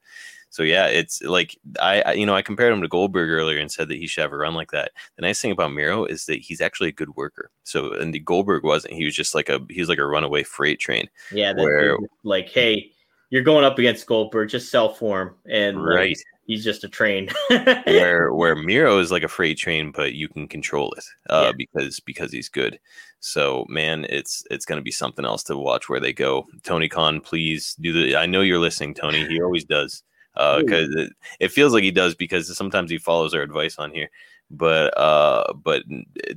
So yeah, it's like I, I, you know, I compared him to Goldberg earlier and said that he should have a run like that. The nice thing about Miro is that he's actually a good worker. So and the Goldberg wasn't. He was just like a he was like a runaway freight train. Yeah, that Where- like, hey, you're going up against Goldberg, just sell for him, and like, Right. he's just a train. where where Miro is like a freight train, but you can control it uh, Yeah. because because he's good. So man, it's it's gonna be something else to watch where they go. Tony Khan, please do the. I know you're listening, Tony. He always does because it, it feels like he does because sometimes he follows our advice on here. But uh, but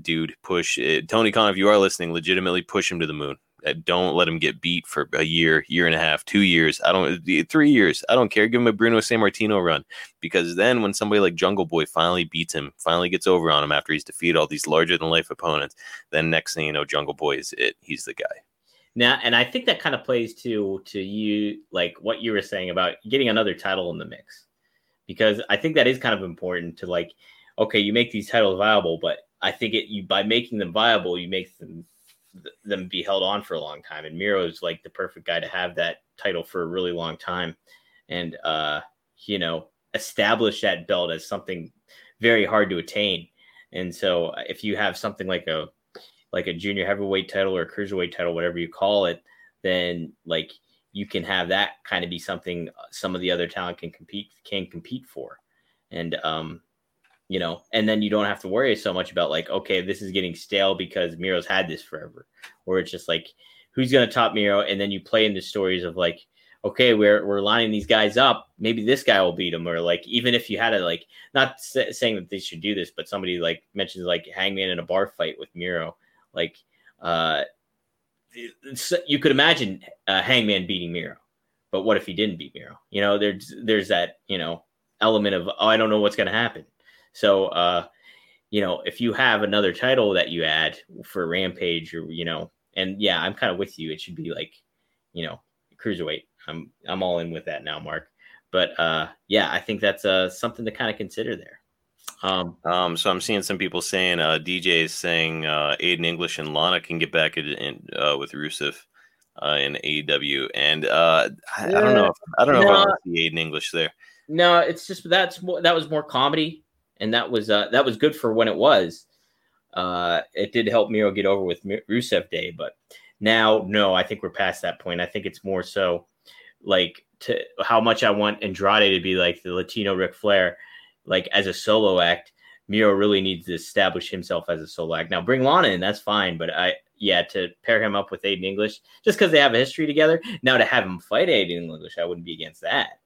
dude, push it. Tony Khan. If you are listening, legitimately push him to the moon. Uh, Don't let him get beat for a year, year and a half, two years. I don't, three years. I don't care. Give him a Bruno Sammartino run because then when somebody like Jungle Boy finally beats him, finally gets over on him after he's defeated all these larger than life opponents, then next thing you know, Jungle Boy is it. He's the guy. Now, and I think that kind of plays to to you, like what you were saying about getting another title in the mix, because I think that is kind of important to like, okay, you make these titles viable, but I think it you by making them viable, you make them them be held on for a long time. And Miro is like the perfect guy to have that title for a really long time, and uh, you know, establish that belt as something very hard to attain. And so, uh, if you have something like a like a junior heavyweight title or a cruiserweight title, whatever you call it, then like you can have that kind of be something uh, some of the other talent can compete can compete for, and um, you know, and then you don't have to worry so much about like, okay, this is getting stale because Miro's had this forever, or it's just like, who's going to top Miro, and then you play into stories of like, okay, we're we're lining these guys up, maybe this guy will beat him, or like even if you had a like, not sa- saying that they should do this, but somebody like mentions like Hangman in a bar fight with Miro, like, uh, you could imagine Hangman beating Miro, but what if he didn't beat Miro? You know, there's there's that you know element of oh, I don't know what's going to happen. So, uh, you know, if you have another title that you add for Rampage, or you know, and yeah, I'm kind of with you. It should be like, you know, cruiserweight. I'm I'm all in with that now, Mark. But uh, yeah, I think that's uh, something to kind of consider there. Um, Um, so I'm seeing some people saying uh, DJ is saying uh, Aiden English and Lana can get back in, in uh, with Rusev uh, in AEW, and uh, I, I don't know. If, I don't know if I No. want to see Aiden English there. no, it's just that's more that was more comedy, and that was uh, that was good for when it was. Uh, it did help Miro get over with Rusev Day, but now no, I think we're past that point. I think it's more so like to how much I want Andrade to be like the Latino Ric Flair, like as a solo act. Miro really needs to establish himself as a solo act. Now bring Lana in, that's fine, but I yeah to pair him up with Aiden English just because they have a history together. Now to have him fight Aiden English, I wouldn't be against that.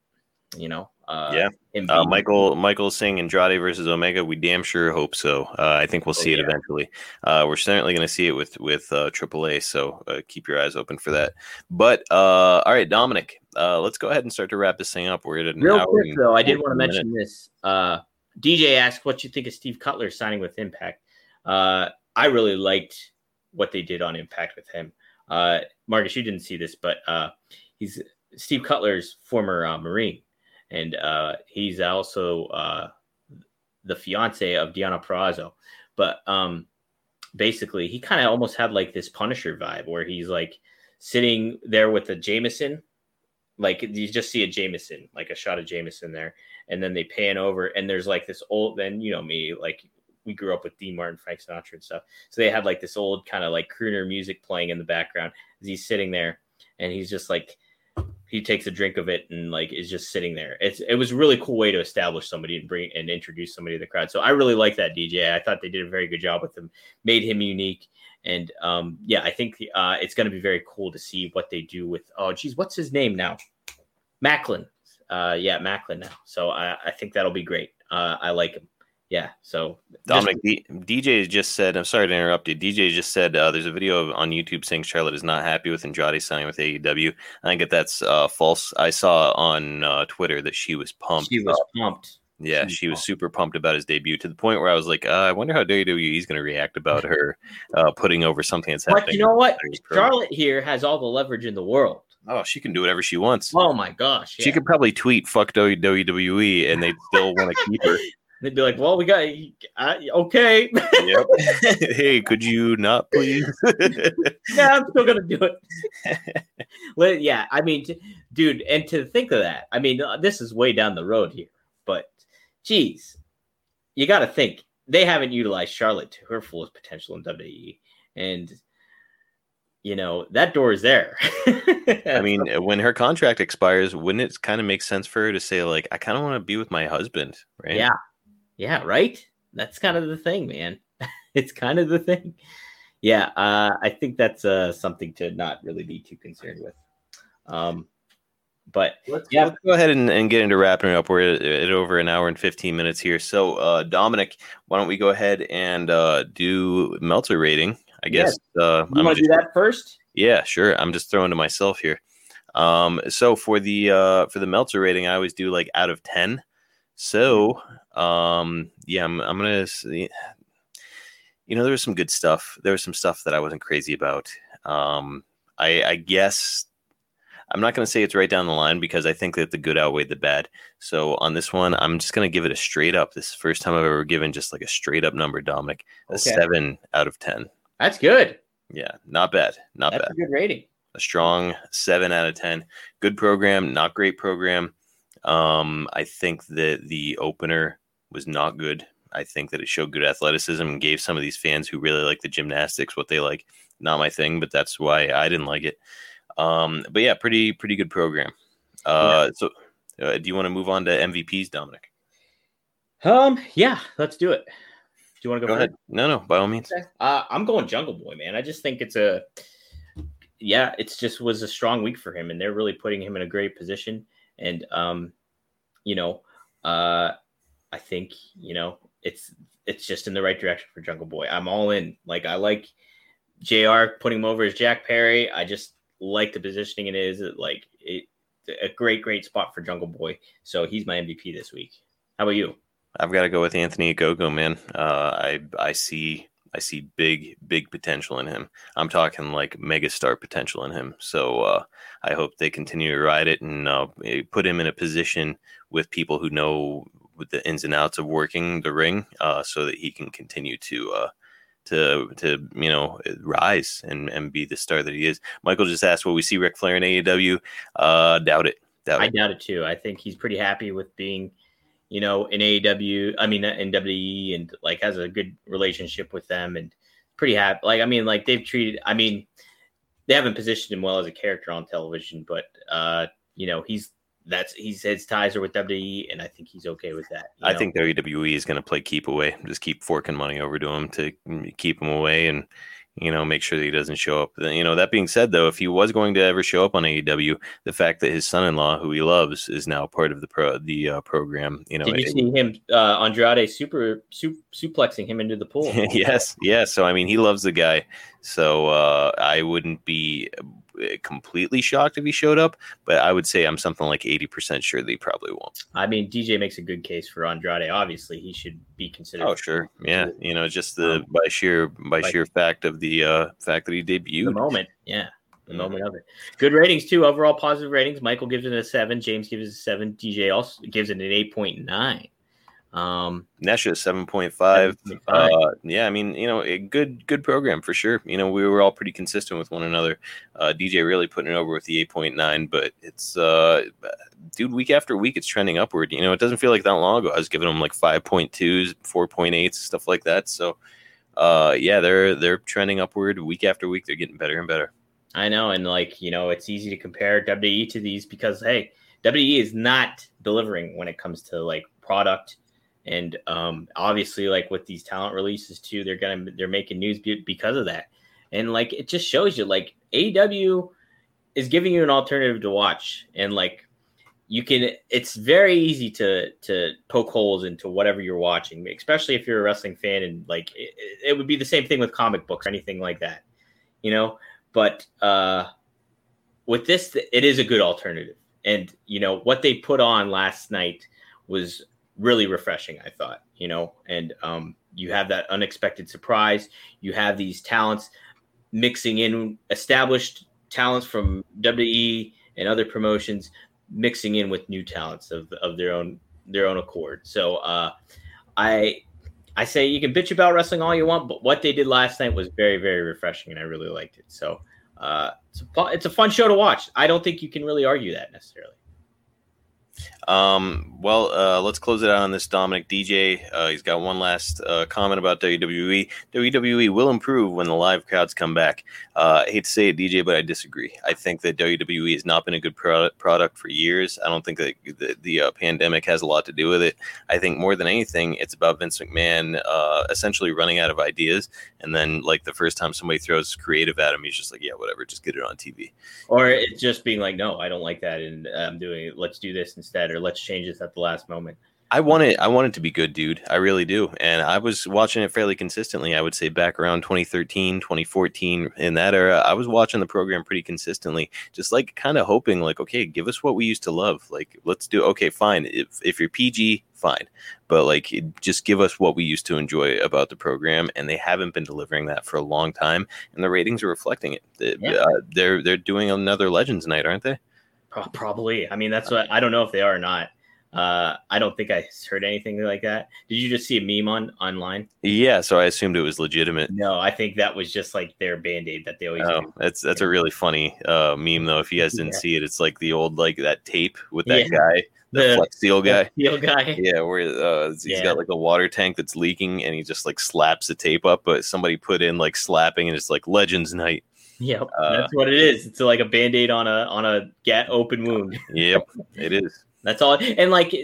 You know, uh, Yeah. Uh, Michael Michael saying Andrade versus Omega. We damn sure hope so. Uh, I think we'll Oh, see it eventually. Uh, we're certainly going to see it with with uh, AAA. So uh, keep your eyes open for that. But uh, all right, Dominic. Uh, let's go ahead and start to wrap this thing up. We're at an Real hour quick though, I did 14 want to mention this. Uh, DJ asked what you think of Steve Cutler signing with Impact. Uh, I really liked what they did on Impact with him. Uh, Marcus, you didn't see this, but uh, he's Steve Cutler's former uh, Marine, and uh, he's also uh, the fiance of Diana Perazzo. But um, basically, he kind of almost had like this Punisher vibe, where he's like sitting there with a Jameson like you just see a Jameson, like a shot of Jameson there, and then they pan over, and there's like this old. Then you know me, like we grew up with Dean Martin, Frank Sinatra, and stuff. So they had like this old kind of like crooner music playing in the background as he's sitting there, and he's just like he takes a drink of it and like is just sitting there. It's it was a really cool way to establish somebody and bring and introduce somebody to the crowd. So I really like that DJ. I thought they did a very good job with him, made him unique. And um, yeah, I think uh, it's going to be very cool to see what they do with. Oh, geez, what's his name now? Maclin. Uh, yeah, Maclin now. So I, I think that'll be great. Uh, I like him. Yeah. So just- D- DJ just said, I'm sorry to interrupt you. DJ just said uh, there's a video on YouTube saying Charlotte is not happy with Andrade signing with AEW. I think that that's uh, false. I saw on uh, Twitter that she was pumped. she was pumped. Yeah, she was she was pumped. super pumped about his debut to the point where I was like, uh, I wonder how WWE is going to react about her uh, putting over something that's But happening. you know what? in this program. Charlotte here has all the leverage in the world. Oh, she can do whatever she wants. Oh my gosh. She could probably tweet "fuck WWE" and they'd still want to keep her. They'd be like, well, we got, uh, okay. yep. hey, could you not please? yeah, I'm still gonna do it. well, yeah, I mean, t- dude, and to think of that, I mean, uh, this is way down the road here, but geez, you got to think they haven't utilized Charlotte to her fullest potential in WWE, and you know that door is there. I mean, when her contract expires, wouldn't it kind of make sense for her to say like, "I kind of want to be with my husband," right? yeah, yeah, right. That's kind of the thing, man. it's kind of the thing. Yeah, uh, I think that's uh, something to not really be too concerned with. Um, but Let's, Yeah. let's go ahead and, and get into wrapping it up. We're at, at over an hour and 15 minutes here. So, uh, Dominic, why don't we go ahead and uh, do Melter rating? I guess. Uh, you I'm want to do that first? Yeah, sure. I'm just throwing to myself here. Um, so for the uh, for the Melter rating, I always do like out of 10. So, um, yeah, I'm, I'm gonna. See, you know, there was some good stuff. There was some stuff that I wasn't crazy about. Um, I, I guess I'm not going to say it's right down the line because I think that the good outweighed the bad. So on this one, I'm just going to give it a straight up. This is the first time I've ever given just like a straight up number, Dominic. A Okay. seven out of 10. That's good. Yeah, not bad. Not That's bad. a good rating. A strong seven out of 10. Good program, not great program. Um, I think that the opener was not good. I think that it showed good athleticism and gave some of these fans who really like the gymnastics what they like. Not my thing, but that's why I didn't like it. Um, but yeah, pretty pretty good program. Uh, so uh, do you want to move on to MVPs, Dominic? Um, yeah, let's do it. Do you want to go, Go ahead. No, no, by all means. Uh, I'm going Jungle Boy, man. I just think it's a, yeah, it's just was a strong week for him, and they're really putting him in a great position. And um, you know, uh, I think you know it's it's just in the right direction for Jungle Boy. I'm all in. Like I like Jr. putting him over as Jack Perry. I just like the positioning it is. Like it, a great great spot for Jungle Boy. So he's my MVP this week. How about you? I've got to go with Anthony Ogogo, man. Uh, I I see I see big big potential in him. I'm talking like megastar potential in him. So uh, I hope they continue to ride it and uh, put him in a position with people who know with the ins and outs of working the ring, uh, so that he can continue to uh, to to you know rise and and be the star that he is. Michael just asked, "Will we see Ric Flair in AEW?" Uh, doubt it. Doubt I it. doubt it too. I think he's pretty happy with being, you know, in AEW. I mean, in WWE, and like has a good relationship with them, and pretty happy. Like, I mean, like they've treated. I mean, they haven't positioned him well as a character on television, but uh, you know, he's that's he says ties are with WWE, and I think he's okay with that. I know? think WWE is going to play keep away. Just keep forking money over to him to mm, keep him away and you know make sure that he doesn't show up. You know that being said, though, if he was going to ever show up on AEW, the fact that his son-in-law, who he loves, is now part of the pro the uh, program. You know, Did you it- see him, uh, Andrade, super, su- suplexing him into the pool? yes, yes. So I mean, he loves the guy. So uh, I wouldn't be completely shocked if he showed up, but I would say I'm something like eighty percent sure that he probably won't. I mean, DJ makes a good case for Andrade. Obviously, he should be considered. Oh, sure, yeah. You know, just the by sheer by Like- sheer fact of the uh, fact that he debuted. the moment. Yeah, the moment of it. Good ratings too. Overall positive ratings. Michael gives it a seven. James gives it a seven. DJ also gives it an eight point nine. Um, Nesha seven point five. 7.5. Uh, yeah, I mean, you know, a good good program for sure. You know, we were all pretty consistent with one another. Uh, DJ really putting it over with the eight point nine, but it's uh, dude, week after week, it's trending upward. You know, it doesn't feel like that long ago. I was giving them like five point twos, four point eights, stuff like that. So, uh, yeah, they're they're trending upward week after week. They're getting better and better. I know, and like you know, it's easy to compare WWE to these because hey, WWE is not delivering when it comes to like product, and um, obviously, like with these talent releases too, they're gonna they're making news be- because of that, and like it just shows you like AW is giving you an alternative to watch, and like you can it's very easy to to poke holes into whatever you're watching especially if you're a wrestling fan and like it, it would be the same thing with comic books or anything like that you know? But uh with this it is a good alternative. And you know what they put on last night was really refreshing i thought you know and um you have that unexpected surprise you have these talents mixing in established talents from WE and other promotions mixing in with new talents of, of their own their own accord so uh i I say you can bitch about wrestling all you want, but what they did last night was very, very refreshing, and I really liked it. So uh, it's, a, it's a fun show to watch. I don't think you can really argue that necessarily. Um, well, uh, let's close it out on this Dominic DJ. Uh, he's got one last uh, comment about WWE. WWE will improve when the live crowds come back. Uh, I hate to say it, DJ, but I disagree. I think that WWE has not been a good product, product for years. I don't think that the, the uh, pandemic has a lot to do with it. I think more than anything, it's about Vince McMahon uh, essentially running out of ideas. And then, like, the first time somebody throws creative at him, he's just like, yeah, whatever, just get it on TV. Or it's just being like, no, I don't like that, and I'm doing it. Let's do this instead, or let's change this at the last moment. I want it. I want it to be good, dude. I really do. And I was watching it fairly consistently. I would say back around 2013, 2014, in that era, I was watching the program pretty consistently, just like kind of hoping, like, okay, give us what we used to love. Like, let's do. Okay, fine. If if you're PG, fine, but like, just give us what we used to enjoy about the program. And they haven't been delivering that for a long time, and the ratings are reflecting it. They- Yeah. uh, they're they're doing another Legends night, aren't they? Pro- Probably. I mean, that's what I don't know if they are or not. Uh, I don't think I heard anything like that. Did you just see a meme on online? Yeah. So I assumed it was legitimate. No, I think that was just like their band aid that they always Oh, do. that's that's a really funny uh, meme though. If you guys didn't Yeah. see it, it's like the old like that tape with that Yeah. guy, the, The- Flex Seal guy. Steel guy. Yeah, where uh, he's Yeah. got like a water tank that's leaking, and he just like slaps the tape up. But somebody put in like slapping, and it's like Legends Night. Yep, Uh, that's what it is. It's like a band-aid on a on a get open wound. Yep, it is. That's all. And like,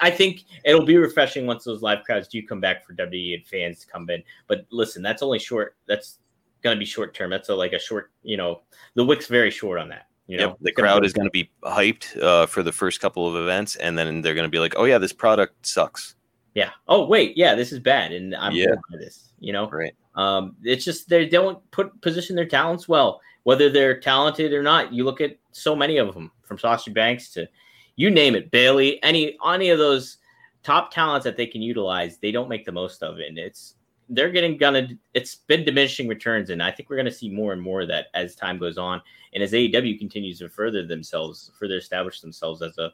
I think it'll be refreshing once those live crowds do come back for WWE and fans to come in. But listen, that's only short. That's going to be short term. That's a, like a short. You know, the wick's very short on that. You know, Yep, the crowd is going to be hyped uh, for the first couple of events, and then they're going to be like, "Oh yeah, this product sucks." Yeah. Oh wait, yeah, this is bad, and I'm Yeah. by this. You know, Right. um, it's just they don't put position their talents well, whether they're talented or not. You look at so many of them, from Sasha Banks to you name it, Bailey, any any of those top talents that they can utilize, they don't make the most of it. And it's they're getting gonna it's been diminishing returns, and I think we're gonna see more and more of that as time goes on, and as AEW continues to further themselves, further establish themselves as a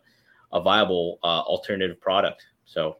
a viable uh, alternative product. So,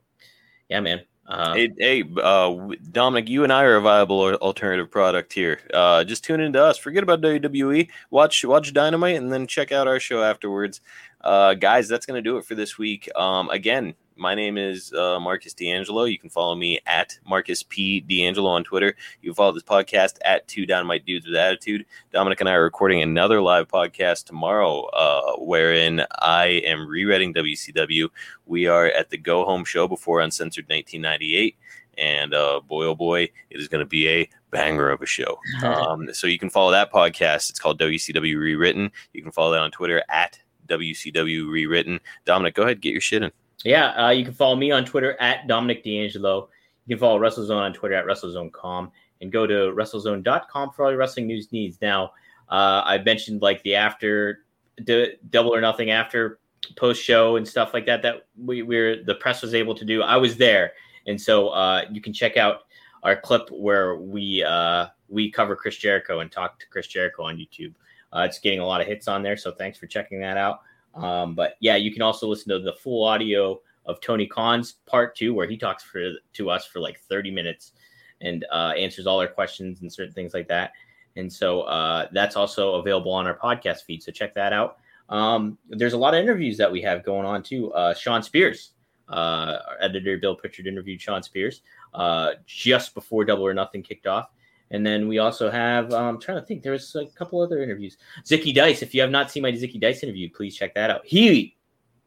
yeah, man. Uh, Hey, hey uh, Dominic, you and I are a viable alternative product here. Uh, just tune into us. Forget about WWE. Watch watch Dynamite, and then check out our show afterwards. Uh, guys, that's going to do it for this week. Um, again, my name is uh, Marcus D'Angelo. You can follow me at Marcus P D'Angelo on Twitter. You can follow this podcast at Two Dynamite Dudes with Attitude. Dominic and I are recording another live podcast tomorrow, uh, wherein I am rereading WCW. We are at the Go Home Show before Uncensored 1998, and uh, boy oh boy, it is going to be a banger of a show. Um, so you can follow that podcast. It's called WCW Rewritten. You can follow that on Twitter at WCW Rewritten. Dominic, go ahead, get your shit in. Yeah, uh, you can follow me on Twitter at Dominic D'Angelo. You can follow WrestleZone on Twitter at WrestleZone.com and go to WrestleZone.com for all your wrestling news needs. Now, uh, I mentioned like the after, the double or nothing after post show and stuff like that that we we're the press was able to do. I was there, and so uh, you can check out our clip where we uh, we cover Chris Jericho and talk to Chris Jericho on YouTube. Uh, it's getting a lot of hits on there, so thanks for checking that out. Um, but yeah, you can also listen to the full audio of Tony Khan's part two, where he talks for to us for like 30 minutes and uh, answers all our questions and certain things like that. And so uh, that's also available on our podcast feed. So check that out. Um, there's a lot of interviews that we have going on too. Uh, Shawn Spears, uh, our editor Bill Pritchard interviewed Shawn Spears uh, just before Double or Nothing kicked off. And then we also have, um, I'm trying to think, there was a couple other interviews. Zicky Dice, if you have not seen my Zicky Dice interview, please check that out. He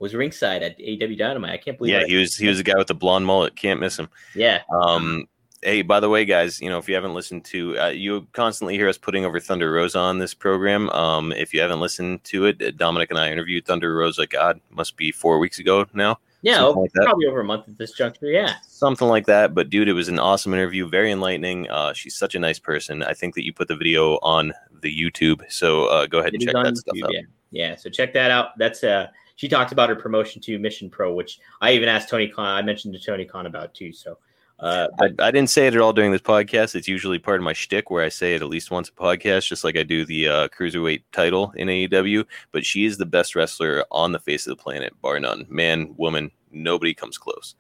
was ringside at AW Dynamite. I can't believe Yeah, he was he was the guy with the blonde mullet. Can't miss him. Yeah. Um, hey, by the way, guys, you know if you haven't listened to, uh, you constantly hear us putting over Thunder Rosa on this program. Um, if you haven't listened to it, Dominic and I interviewed Thunder Rosa. God, must be four weeks ago now. Yeah. Oh, like probably over a month at this juncture. Yeah. something like that. But dude, it was an awesome interview, very enlightening. Uh, she's such a nice person. I think that you put the video on the YouTube, so uh, go ahead and check that stuff out. Yeah. Yeah. So check that out. That's uh she talks about her promotion to Mission Pro, which I even asked Tony Khan. I mentioned to Tony Khan about too. So uh I, I didn't say it at all during this podcast. It's usually part of my shtick where I say it at least once a podcast, just like I do the uh, cruiserweight title in AEW. But she is the best wrestler on the face of the planet, bar none. Man, woman, nobody comes close.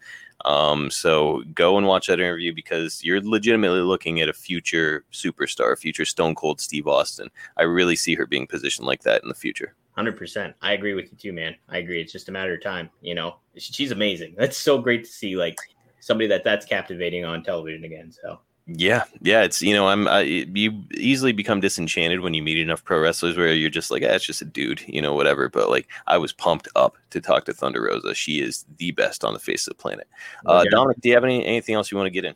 Um, so go and watch that interview because you're legitimately looking at a future superstar, future Stone Cold Steve Austin. I really see her being positioned like that in the future. hundred percent. I agree with you too, man. I agree. It's just a matter of time. You know, she's amazing. That's so great to see like somebody that that's captivating on television again. So Yeah, yeah, it's you know I'm I, you easily become disenchanted when you meet enough pro wrestlers where you're just like, ah, it's just a dude, you know, whatever. But like, I was pumped up to talk to Thunder Rosa. She is the best on the face of the planet. Uh, Yeah. Dominic, do you have any anything else you want to get in?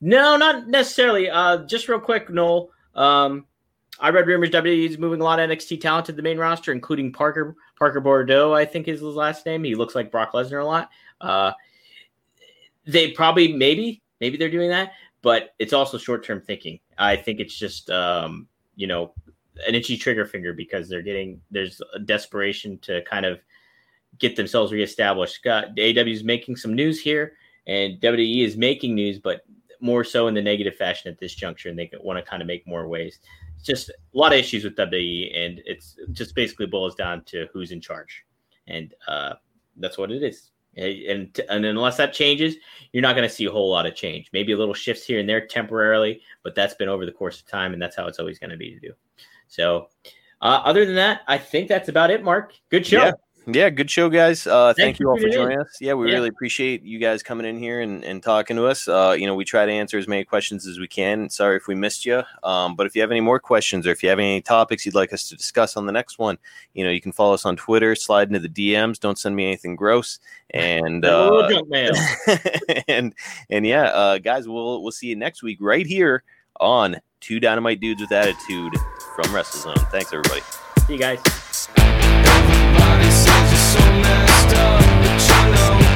No, not necessarily. Uh, just real quick, Noel. Um, I read rumors WWE is moving a lot of NXT talent to the main roster, including Parker Parker Boudreaux. I think is his last name. He looks like Brock Lesnar a lot. Uh, they probably maybe maybe they're doing that, but it's also short term thinking. I think it's just um, you know an itchy trigger finger because they're getting there's a desperation to kind of get themselves reestablished. Scott AW is making some news here, and WWE is making news, but more so in the negative fashion at this juncture, and they want to kind of make more waves. It's just a lot of issues with WWE, and it's just basically boils down to who's in charge, and uh, that's what it is. And and unless that changes, you're not going to see a whole lot of change. Maybe a little shifts here and there temporarily, but that's been over the course of time, and that's how it's always going to be to do. So, uh, other than that, I think that's about it. Mark, good show. Yeah. Yeah, good show, guys. Uh, thank, Thank you all for tuning in. joining us. Yeah, we Yeah. really appreciate you guys coming in here and, and talking to us. Uh, you know, we try to answer as many questions as we can. Sorry if we missed you. Um, but if you have any more questions or if you have any topics you'd like us to discuss on the next one, you know, you can follow us on Twitter, slide into the DMs. Don't send me anything gross. And uh, and and yeah, uh, guys, we'll we'll see you next week right here on Two Dynamite Dudes with Attitude from WrestleZone. Thanks, everybody. See you guys. So messed up, but you know,